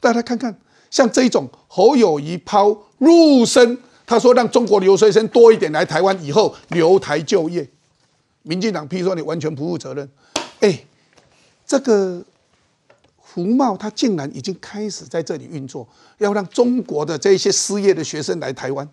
大家看看，像这种侯友谊抛入生，他说让中国留学生多一点来台湾，以后留台就业。民进党批说你完全不负责任。哎，这个胡茂他竟然已经开始在这里运作，要让中国的这些失业的学生来台湾。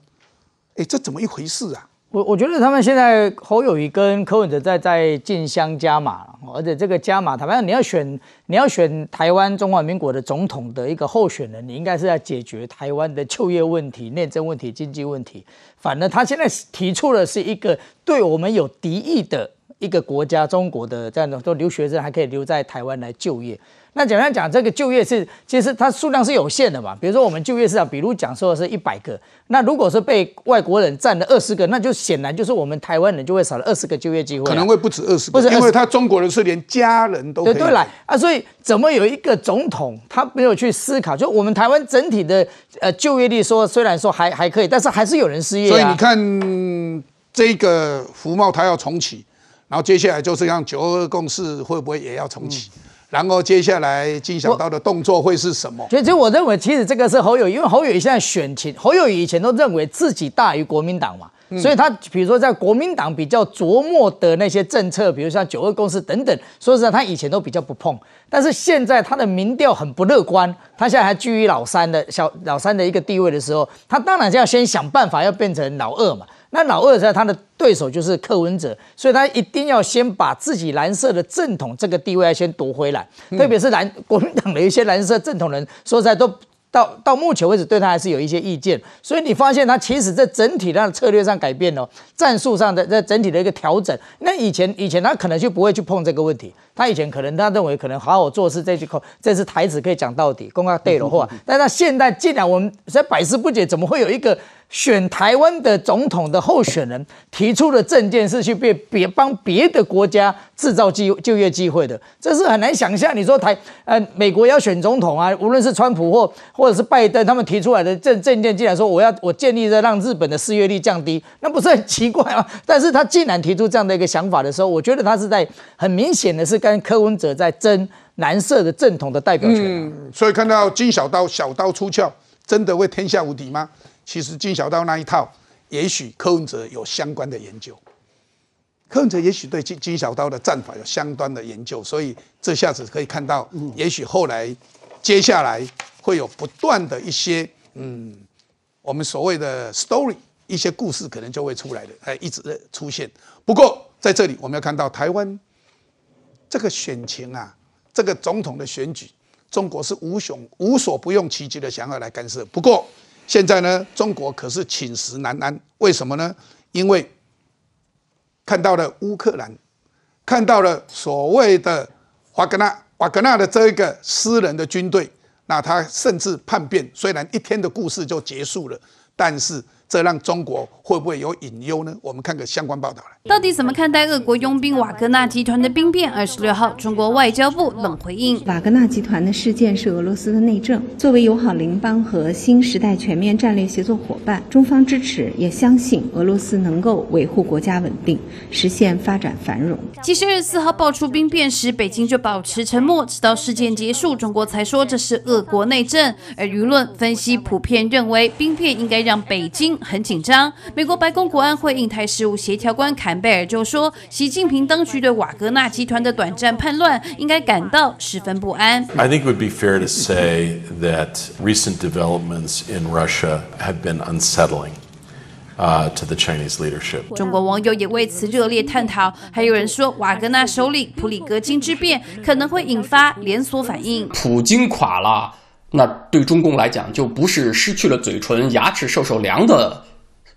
哎，这怎么一回事啊？我我觉得他们现在侯友谊跟柯文哲在在竞相加码，而且这个加码，坦白讲，你要选你要选台湾中华民国的总统的一个候选人，你应该是要解决台湾的就业问题、内政问题、经济问题。反而他现在提出的是一个对我们有敌意的一个国家，中国的这样的说留学生还可以留在台湾来就业。那简单讲，这个就业是其实它数量是有限的嘛。比如说我们就业市场，比如讲说的是一百个，那如果是被外国人占了二十个，那就显然就是我们台湾人就会少了二十个就业机会。可能会不止二十个，不是因为他中国人是连家人都对对来啊，所以怎么有一个总统他没有去思考？就我们台湾整体的呃就业率说虽然说还还可以，但是还是有人失业。所以你看这个福茂他要重启，然后接下来就是让九二共识会不会也要重启？然后接下来金小刀的动作会是什么？其实我认为，其实这个是侯友因为侯友谊现在选情，侯友谊以前都认为自己大于国民党嘛，所以他比如说在国民党比较琢磨的那些政策，比如像九二共识等等，说实在，他以前都比较不碰。但是现在他的民调很不乐观，他现在还居于老三的小老三的一个地位的时候，他当然就要先想办法要变成老二嘛。那老二在他的对手就是柯文哲，所以他一定要先把自己蓝色的正统这个地位要先夺回来。特别是蓝 (laughs) 国民党的一些蓝色正统人，说实在都到到目前为止对他还是有一些意见。所以你发现他其实在整体的策略上改变了，战术上的在整体的一个调整。那以前以前他可能就不会去碰这个问题，他以前可能他认为可能好好做事这句口这次台词可以讲到底，公告对的话，但他现在既然我们在百思不解，怎么会有一个？选台湾的总统的候选人提出的政见是去别别帮别的国家制造机就业机会的，这是很难想象。你说台呃美国要选总统啊，无论是川普或或者是拜登，他们提出来的政政见，竟然说我要我建立在让日本的失业率降低，那不是很奇怪吗？但是他既然提出这样的一个想法的时候，我觉得他是在很明显的是跟柯文哲在争蓝色的正统的代表权。所以看到金小刀小刀出鞘，真的会天下无敌吗？其实金小刀那一套，也许柯文哲有相关的研究，柯文哲也许对金金小刀的战法有相关的研究，所以这下子可以看到，也许后来接下来会有不断的一些嗯，我们所谓的 story 一些故事可能就会出来的，哎，一直出现。不过在这里我们要看到台湾这个选情啊，这个总统的选举，中国是无雄无所不用其极的想要来干涉。不过。现在呢，中国可是寝食难安，为什么呢？因为看到了乌克兰，看到了所谓的瓦格纳，瓦格纳的这一个私人的军队，那他甚至叛变，虽然一天的故事就结束了，但是。这让中国会不会有隐忧呢？我们看个相关报道来。到底怎么看待俄国佣兵瓦格纳集团的兵变？二十六号，中国外交部冷回应：瓦格纳集团的事件是俄罗斯的内政。作为友好邻邦和新时代全面战略协作伙伴，中方支持也相信俄罗斯能够维护国家稳定，实现发展繁荣。其实二十四号爆出兵变时，北京就保持沉默，直到事件结束，中国才说这是俄国内政。而舆论分析普遍认为，兵变应该让北京。很紧张。美国白宫国安会印太事务协调官坎贝尔就说，习近平当局对瓦格纳集团的短暂叛乱应该感到十分不安。I think it would be fair to say that recent developments in Russia have been unsettling. Uh, to the Chinese leadership，中国网友也为此热烈探讨。还有人说，瓦格纳首领普里格金之变可能会引发连锁反应。普京垮了。那对中共来讲，就不是失去了嘴唇、牙齿受受凉的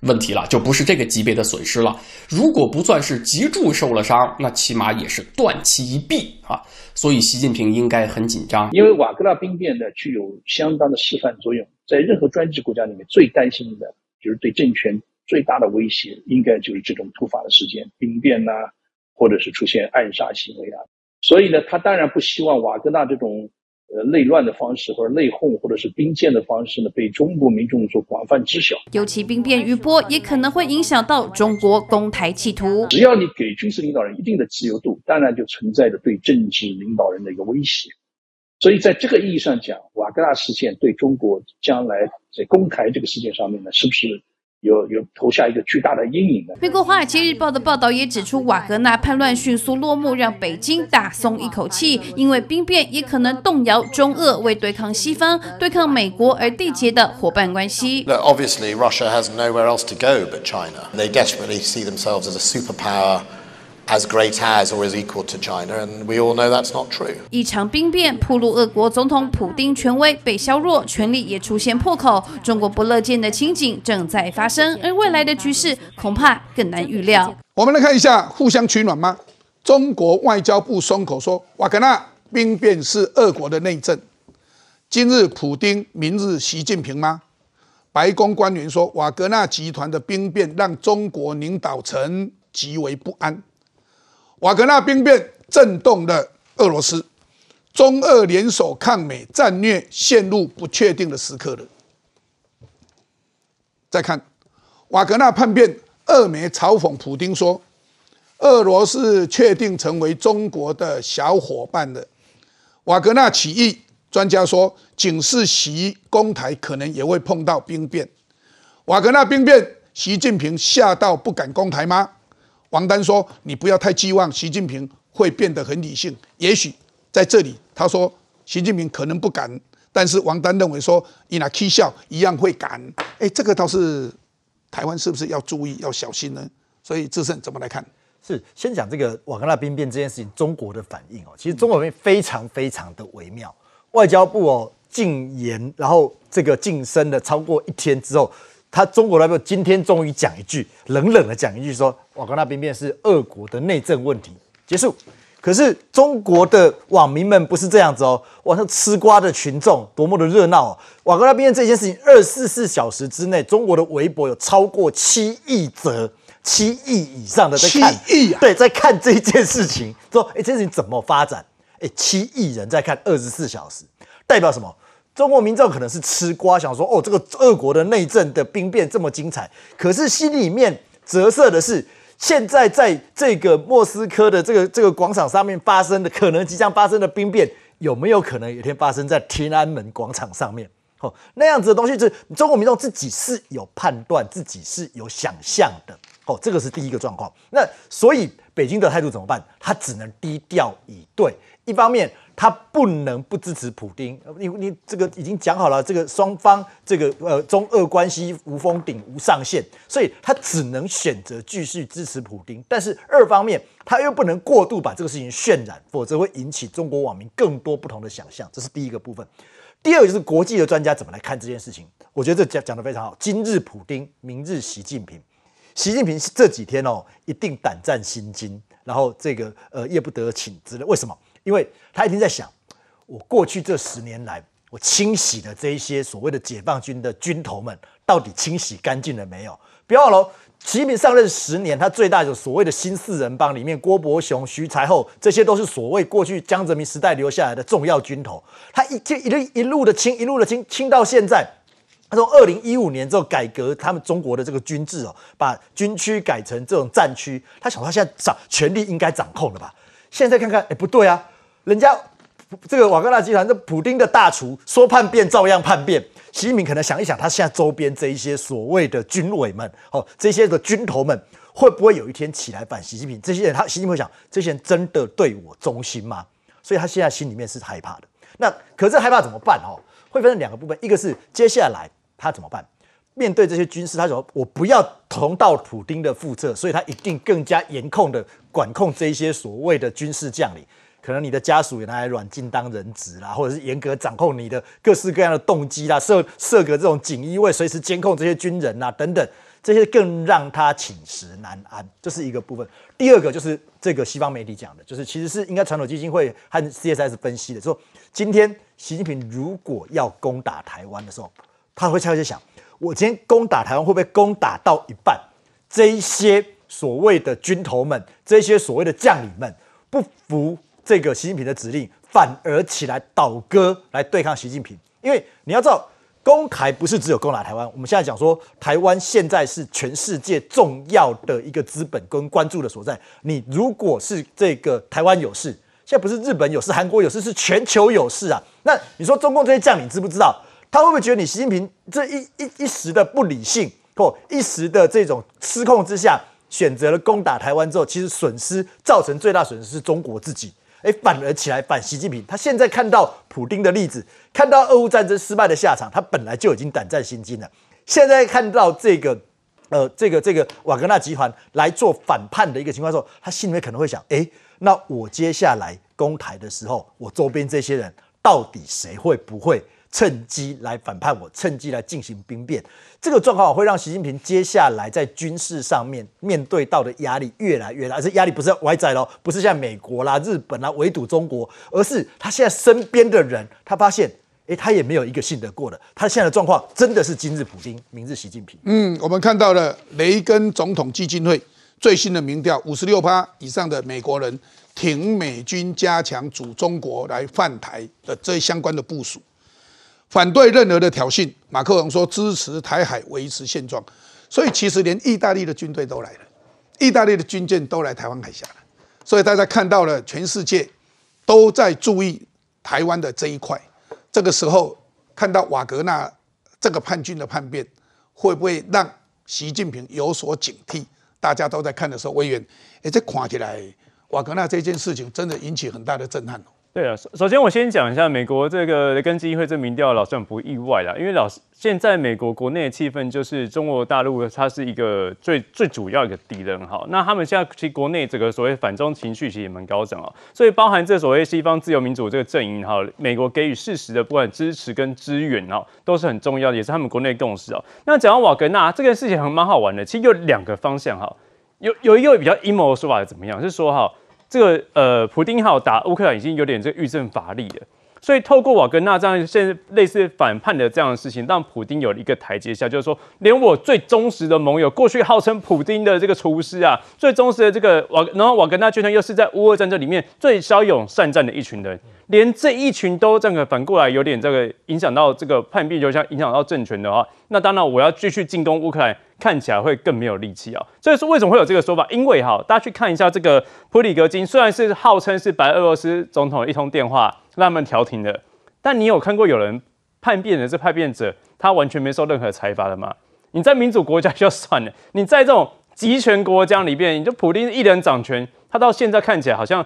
问题了，就不是这个级别的损失了。如果不算是脊柱受了伤，那起码也是断其一臂啊！所以习近平应该很紧张，因为瓦格纳兵变呢具有相当的示范作用。在任何专制国家里面，最担心的就是对政权最大的威胁，应该就是这种突发的事件，兵变呐，或者是出现暗杀行为啊。所以呢，他当然不希望瓦格纳这种。呃，内乱的方式或者内讧或者是兵谏的方式呢，被中国民众所广泛知晓。尤其兵变余波，也可能会影响到中国攻台企图。只要你给军事领导人一定的自由度，当然就存在着对政治领导人的一个威胁。所以，在这个意义上讲，瓦格纳事件对中国将来在攻台这个事件上面呢，是不是？有有投下一个巨大的阴影的。美国《华尔街日报》的报道也指出，瓦格纳叛乱迅速落幕，让北京大松一口气，因为兵变也可能动摇中俄为对抗西方、对抗美国而缔结的伙伴关系。Obviously, Russia has nowhere else to go but China. They desperately see themselves as a superpower. As great as or is equal to China, and we all know that's not true. 一场兵变，铺路俄国总统普丁权威被削弱，权力也出现破口，中国不乐见的情景正在发生，而未来的局势恐怕更难预料。我们来看一下，互相取暖吗？中国外交部松口说，瓦格纳兵变是俄国的内政。今日普丁，明日习近平吗？白宫官员说，瓦格纳集团的兵变让中国领导层极为不安。瓦格纳兵变震动了俄罗斯，中俄联手抗美战略陷入不确定的时刻了。再看瓦格纳叛变，俄媒嘲讽普京说：“俄罗斯确定成为中国的小伙伴了。”瓦格纳起义专家说，警示习公台可能也会碰到兵变。瓦格纳兵变，习近平吓到不敢攻台吗？王丹说：“你不要太寄望习近平会变得很理性。也许在这里，他说习近平可能不敢，但是王丹认为说，伊那 K 笑一样会敢。哎，这个倒是台湾是不是要注意、要小心呢？所以智胜怎么来看？是先讲这个瓦格纳兵变这件事情，中国的反应哦，其实中国方面非常非常的微妙。外交部哦。”禁言，然后这个晋升了超过一天之后，他中国代表今天终于讲一句，冷冷的讲一句说，瓦格纳兵变是俄国的内政问题，结束。可是中国的网民们不是这样子哦，网上吃瓜的群众多么的热闹哦！瓦格纳兵变这件事情，二十四小时之内，中国的微博有超过七亿则。七亿以上的在看，七亿啊！对，在看这件事情，说，哎，这件事情怎么发展？哎，七亿人在看二十四小时，代表什么？中国民众可能是吃瓜，想说，哦，这个俄国的内政的兵变这么精彩，可是心里面折射的是，现在在这个莫斯科的这个这个广场上面发生的，可能即将发生的兵变，有没有可能有一天发生在天安门广场上面？哦，那样子的东西，是中国民众自己是有判断，自己是有想象的。哦，这个是第一个状况。那所以北京的态度怎么办？他只能低调以对。一方面，他不能不支持普京，你你这个已经讲好了，这个双方这个呃中俄关系无封顶无上限，所以他只能选择继续支持普京。但是二方面，他又不能过度把这个事情渲染，否则会引起中国网民更多不同的想象。这是第一个部分。第二个就是国际的专家怎么来看这件事情？我觉得这讲讲的非常好。今日普京，明日习近平。习近平这几天哦，一定胆战心惊，然后这个呃夜不得寝之类。为什么？因为他一定在想，我过去这十年来，我清洗的这一些所谓的解放军的军头们，到底清洗干净了没有？不要了，习近平上任十年，他最大的所谓的新四人帮里面，郭伯雄、徐才厚，这些都是所谓过去江泽民时代留下来的重要军头，他一一路一路的清，一路的清，清到现在。他从二零一五年之后改革他们中国的这个军制哦，把军区改成这种战区。他想他现在掌权力应该掌控了吧？现在看看，哎，不对啊，人家这个瓦格纳集团这普丁的大厨说叛变照样叛变。习近平可能想一想，他现在周边这一些所谓的军委们哦，这些的军头们会不会有一天起来反习近平？这些人他习近平会想，这些人真的对我忠心吗？所以他现在心里面是害怕的。那可是害怕怎么办？哦？会分成两个部分，一个是接下来他怎么办？面对这些军事，他说我不要同到普丁的覆辙，所以他一定更加严控的管控这一些所谓的军事将领，可能你的家属也拿来软禁当人质啦，或者是严格掌控你的各式各样的动机啦，设设个这种锦衣卫随时监控这些军人啦等等，这些更让他寝食难安，这是一个部分。第二个就是这个西方媒体讲的，就是其实是应该传统基金会和 CSS 分析的，说今天。习近平如果要攻打台湾的时候，他会悄悄想：我今天攻打台湾会不会攻打到一半？这一些所谓的军头们，这些所谓的将领们不服这个习近平的指令，反而起来倒戈来对抗习近平。因为你要知道，攻台不是只有攻打台湾。我们现在讲说，台湾现在是全世界重要的一个资本跟关注的所在。你如果是这个台湾有事，现在不是日本有事、韩国有事，是全球有事啊！那你说中共这些将领知不知道？他会不会觉得你习近平这一一一时的不理性或一时的这种失控之下，选择了攻打台湾之后，其实损失造成最大损失是中国自己？哎，反而起来反习近平。他现在看到普京的例子，看到俄乌战争失败的下场，他本来就已经胆战心惊了。现在看到这个呃这个这个瓦格纳集团来做反叛的一个情况时候，他心里面可能会想：哎。那我接下来攻台的时候，我周边这些人到底谁会不会趁机来反叛我，趁机来进行兵变？这个状况会让习近平接下来在军事上面面对到的压力越来越大。而且压力不是外在喽，不是像美国啦、日本啦围堵中国，而是他现在身边的人，他发现，哎，他也没有一个信得过的。他现在的状况真的是今日普京，明日习近平。嗯，我们看到了雷根总统基金会最新的民调，五十六趴以上的美国人。挺美军加强主中国来犯台的这相关的部署，反对任何的挑衅。马克龙说支持台海维持现状，所以其实连意大利的军队都来了，意大利的军舰都来台湾海峡了。所以大家看到了，全世界都在注意台湾的这一块。这个时候看到瓦格纳这个叛军的叛变，会不会让习近平有所警惕？大家都在看的时候，委员，哎，这看起来。瓦格纳这件事情真的引起很大的震撼对啊，首首先我先讲一下美国这个跟基金会这民调，老实讲不意外啦，因为老师现在美国国内的气氛就是中国大陆它是一个最最主要一个敌人哈，那他们现在其实国内这个所谓反中情绪其实也蛮高涨哦，所以包含这所谓西方自由民主这个阵营哈，美国给予适时的不管支持跟支援哦，都是很重要的，也是他们国内共识哦。那讲到瓦格纳这件事情很蛮好玩的，其实有两个方向哈，有有一个比较阴谋的说法是怎么样？是说哈。这个呃，普丁号打乌克兰已经有点这个欲振乏力了，所以透过瓦格纳这样现在类似反叛的这样的事情，让普丁有一个台阶下，就是说，连我最忠实的盟友，过去号称普丁的这个厨师啊，(laughs) 最忠实的这个瓦，然后瓦格纳军团又是在乌俄战争里面最骁勇善战的一群人。连这一群都这个反过来有点这个影响到这个叛变，就像影响到政权的话，那当然我要继续进攻乌克兰，看起来会更没有力气啊。所以说为什么会有这个说法？因为哈，大家去看一下这个普里格金，虽然是号称是白俄罗斯总统一通电话让他们调停的，但你有看过有人叛变的这叛变者，他完全没受任何裁罚的吗？你在民主国家就算了，你在这种集权国家里面，你就普丁一人掌权，他到现在看起来好像。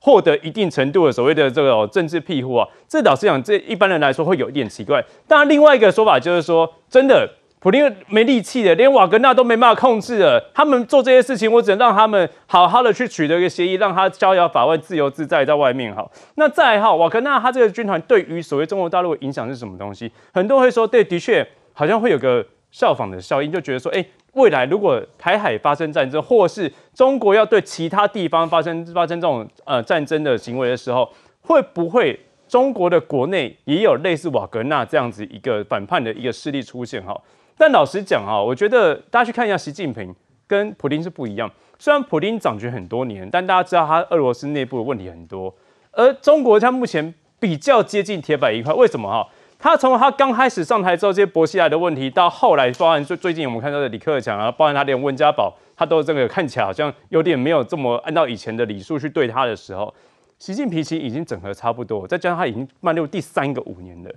获得一定程度的所谓的这个政治庇护啊，这老实讲，这一般人来说会有一点奇怪。当然，另外一个说法就是说，真的普京没力气的，连瓦格纳都没办法控制了。他们做这些事情，我只能让他们好好的去取得一个协议，让他逍遥法外、自由自在在外面。好，那再好，瓦格纳他这个军团对于所谓中国大陆的影响是什么东西？很多人会说，对，的确好像会有个效仿的效应，就觉得说，哎。未来如果台海发生战争，或是中国要对其他地方发生发生这种呃战争的行为的时候，会不会中国的国内也有类似瓦格纳这样子一个反叛的一个势力出现？哈，但老实讲哈，我觉得大家去看一下习近平跟普京是不一样。虽然普京掌权很多年，但大家知道他俄罗斯内部的问题很多，而中国他目前比较接近铁板一块。为什么哈？他从他刚开始上台之后，这些薄熙来的问题，到后来，包含最最近我们看到的李克强啊，包含他连温家宝，他都这个看起来好像有点没有这么按照以前的礼数去对他的时候，习近平其实已经整合差不多，再加上他已经迈入第三个五年了，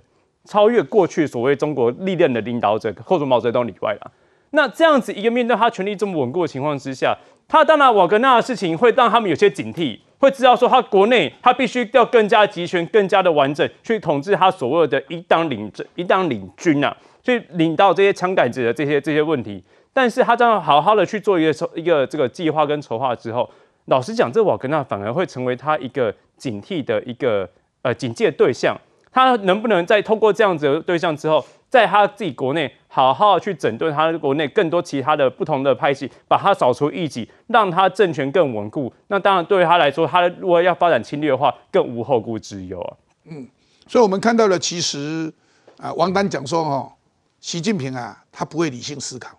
超越过去所谓中国历任的领导者，或者毛泽东以外了。那这样子一个面对他权力这么稳固的情况之下，他当然瓦格纳的事情会让他们有些警惕。会知道说，他国内他必须要更加集权、更加的完整，去统治他所谓的一党领、一党领军啊，去领到这些枪杆子的这些这些问题。但是他这样好好的去做一个筹一个这个计划跟筹划之后，老实讲，这瓦格纳反而会成为他一个警惕的一个呃警戒对象。他能不能在通过这样子的对象之后？在他自己国内好好去整顿他国内更多其他的不同的派系，把他扫除异己，让他政权更稳固。那当然对于他来说，他如果要发展侵略的话，更无后顾之忧啊。嗯，所以我们看到了，其实啊，王丹讲说哦，习近平啊，他不会理性思考，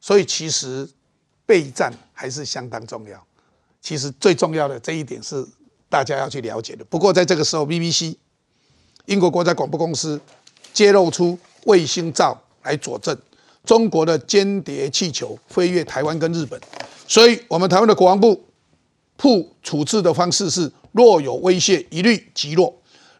所以其实备战还是相当重要。其实最重要的这一点是大家要去了解的。不过在这个时候，BBC 英国国家广播公司揭露出。卫星照来佐证中国的间谍气球飞越台湾跟日本，所以我们台湾的国防部铺处置的方式是若有威胁一律击落。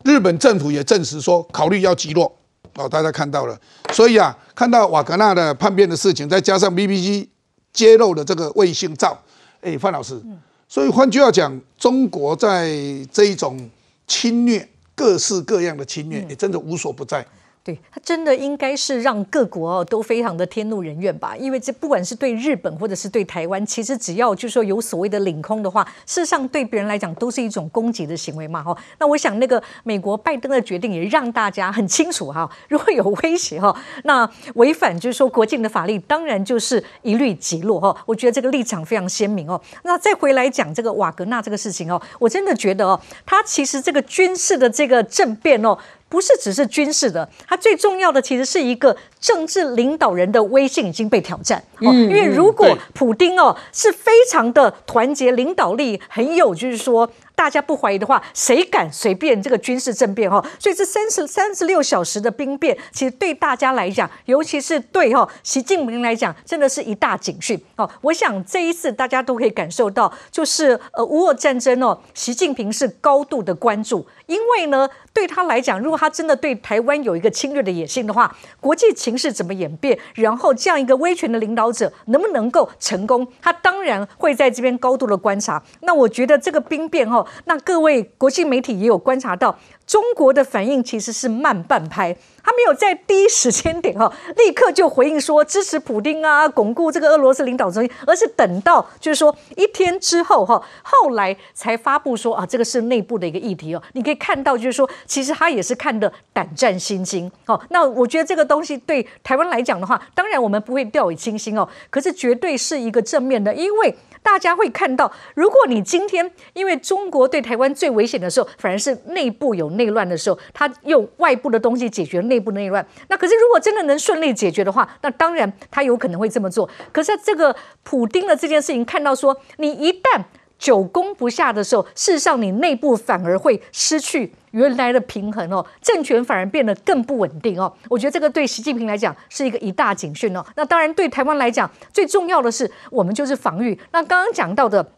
日本政府也证实说考虑要击落。哦，大家看到了，所以啊，看到瓦格纳的叛变的事情，再加上 BBC 揭露的这个卫星照，哎，范老师，所以换句话讲，中国在这一种侵略，各式各样的侵略，也真的无所不在。对他真的应该是让各国哦都非常的天怒人怨吧，因为这不管是对日本或者是对台湾，其实只要就是说有所谓的领空的话，事实上对别人来讲都是一种攻击的行为嘛哈。那我想那个美国拜登的决定也让大家很清楚哈，如果有威胁哈，那违反就是说国境的法律，当然就是一律击落哈。我觉得这个立场非常鲜明哦。那再回来讲这个瓦格纳这个事情哦，我真的觉得哦，他其实这个军事的这个政变哦。不是只是军事的，它最重要的其实是一个政治领导人的威信已经被挑战。嗯，因为如果普丁哦是非常的团结，领导力很有，就是说。大家不怀疑的话，谁敢随便这个军事政变哈？所以这三十三十六小时的兵变，其实对大家来讲，尤其是对哈习近平来讲，真的是一大警讯哦。我想这一次大家都可以感受到，就是呃乌俄战争哦，习近平是高度的关注，因为呢对他来讲，如果他真的对台湾有一个侵略的野心的话，国际情势怎么演变，然后这样一个威权的领导者能不能够成功，他当然会在这边高度的观察。那我觉得这个兵变哈。哦，那各位国际媒体也有观察到，中国的反应其实是慢半拍。他没有在第一时间点哈，立刻就回应说支持普丁啊，巩固这个俄罗斯领导中心，而是等到就是说一天之后哈，后来才发布说啊，这个是内部的一个议题哦。你可以看到就是说，其实他也是看的胆战心惊哦。那我觉得这个东西对台湾来讲的话，当然我们不会掉以轻心哦，可是绝对是一个正面的，因为。大家会看到，如果你今天因为中国对台湾最危险的时候，反而是内部有内乱的时候，他用外部的东西解决内部内乱。那可是如果真的能顺利解决的话，那当然他有可能会这么做。可是这个普丁的这件事情，看到说你一旦。久攻不下的时候，事实上你内部反而会失去原来的平衡哦，政权反而变得更不稳定哦。我觉得这个对习近平来讲是一个一大警讯哦。那当然对台湾来讲，最重要的是我们就是防御。那刚刚讲到的。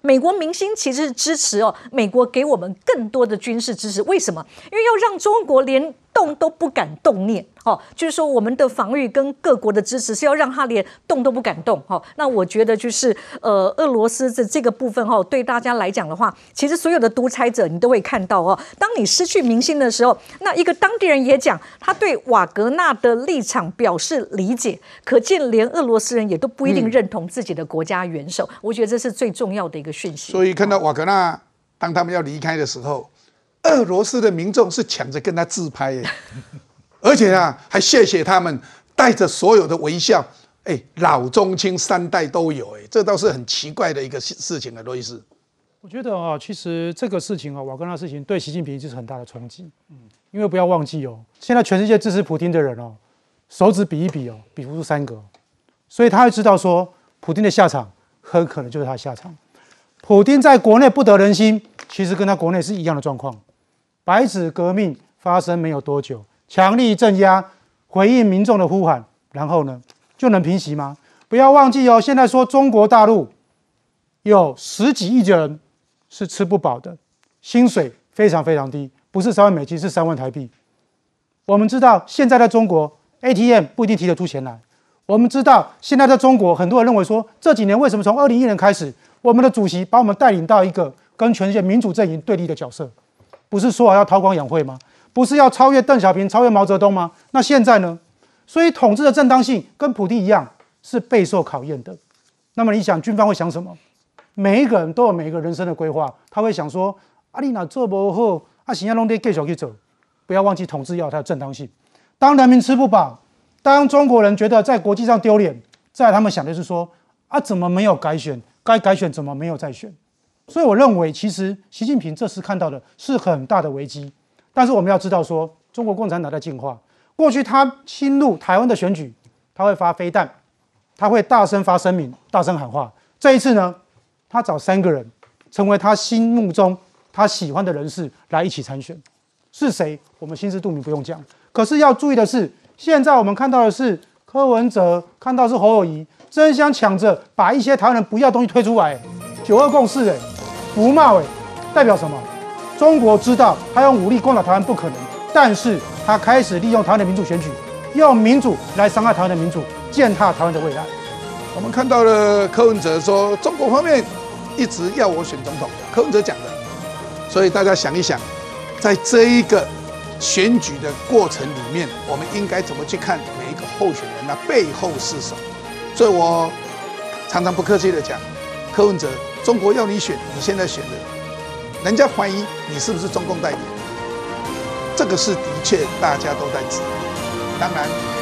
美国明星其实是支持哦，美国给我们更多的军事支持，为什么？因为要让中国连动都不敢动念，哦，就是说我们的防御跟各国的支持是要让他连动都不敢动，哈。那我觉得就是呃，俄罗斯的这个部分哈，对大家来讲的话，其实所有的独裁者你都会看到哦，当你失去民心的时候，那一个当地人也讲，他对瓦格纳的立场表示理解，可见连俄罗斯人也都不一定认同自己的国家元首，我觉得这是最重要的一个讯息。所以看到瓦格纳当他们要离开的时候。俄罗斯的民众是抢着跟他自拍耶，(laughs) 而且啊，还谢谢他们，带着所有的微笑，哎，老中青三代都有，哎，这倒是很奇怪的一个事事情啊，罗伊斯。我觉得啊，其实这个事情啊，瓦格纳事情对习近平就是很大的冲击，嗯，因为不要忘记哦，现在全世界支持普京的人哦，手指比一比哦，比不出三个，所以他会知道说，普京的下场很可能就是他的下场。普京在国内不得人心，其实跟他国内是一样的状况。白纸革命发生没有多久，强力镇压，回应民众的呼喊，然后呢，就能平息吗？不要忘记哦，现在说中国大陆有十几亿的人是吃不饱的，薪水非常非常低，不是三万美金，是三万台币。我们知道现在的中国 ATM 不一定提得出钱来。我们知道现在在中国，很多人认为说，这几年为什么从二零一年开始，我们的主席把我们带领到一个跟全世界民主阵营对立的角色？不是说好要韬光养晦吗？不是要超越邓小平、超越毛泽东吗？那现在呢？所以统治的正当性跟普京一样是备受考验的。那么你想，军方会想什么？每一个人都有每一个人生的规划，他会想说：阿丽娜做不好，阿行亚龙得继续去走。不要忘记，统治要它的正当性。当人民吃不饱，当中国人觉得在国际上丢脸，在他们想的是说：啊，怎么没有改选？该改选怎么没有再选？所以我认为，其实习近平这次看到的是很大的危机。但是我们要知道，说中国共产党在进化。过去他侵入台湾的选举，他会发飞弹，他会大声发声明、大声喊话。这一次呢，他找三个人，成为他心目中他喜欢的人士来一起参选。是谁？我们心知肚明，不用讲。可是要注意的是，现在我们看到的是柯文哲，看到是侯友谊，争相抢着把一些台湾人不要东西推出来。九二共识，哎。服贸哎，代表什么？中国知道他用武力攻打台湾不可能，但是他开始利用台湾的民主选举，用民主来伤害台湾的民主，践踏台湾的未来。我们看到了柯文哲说，中国方面一直要我选总统，柯文哲讲的。所以大家想一想，在这一个选举的过程里面，我们应该怎么去看每一个候选人的背后是什么？所以我常常不客气的讲，柯文哲。中国要你选，你现在选的，人家怀疑你是不是中共代理，这个是的确大家都在质疑。当然。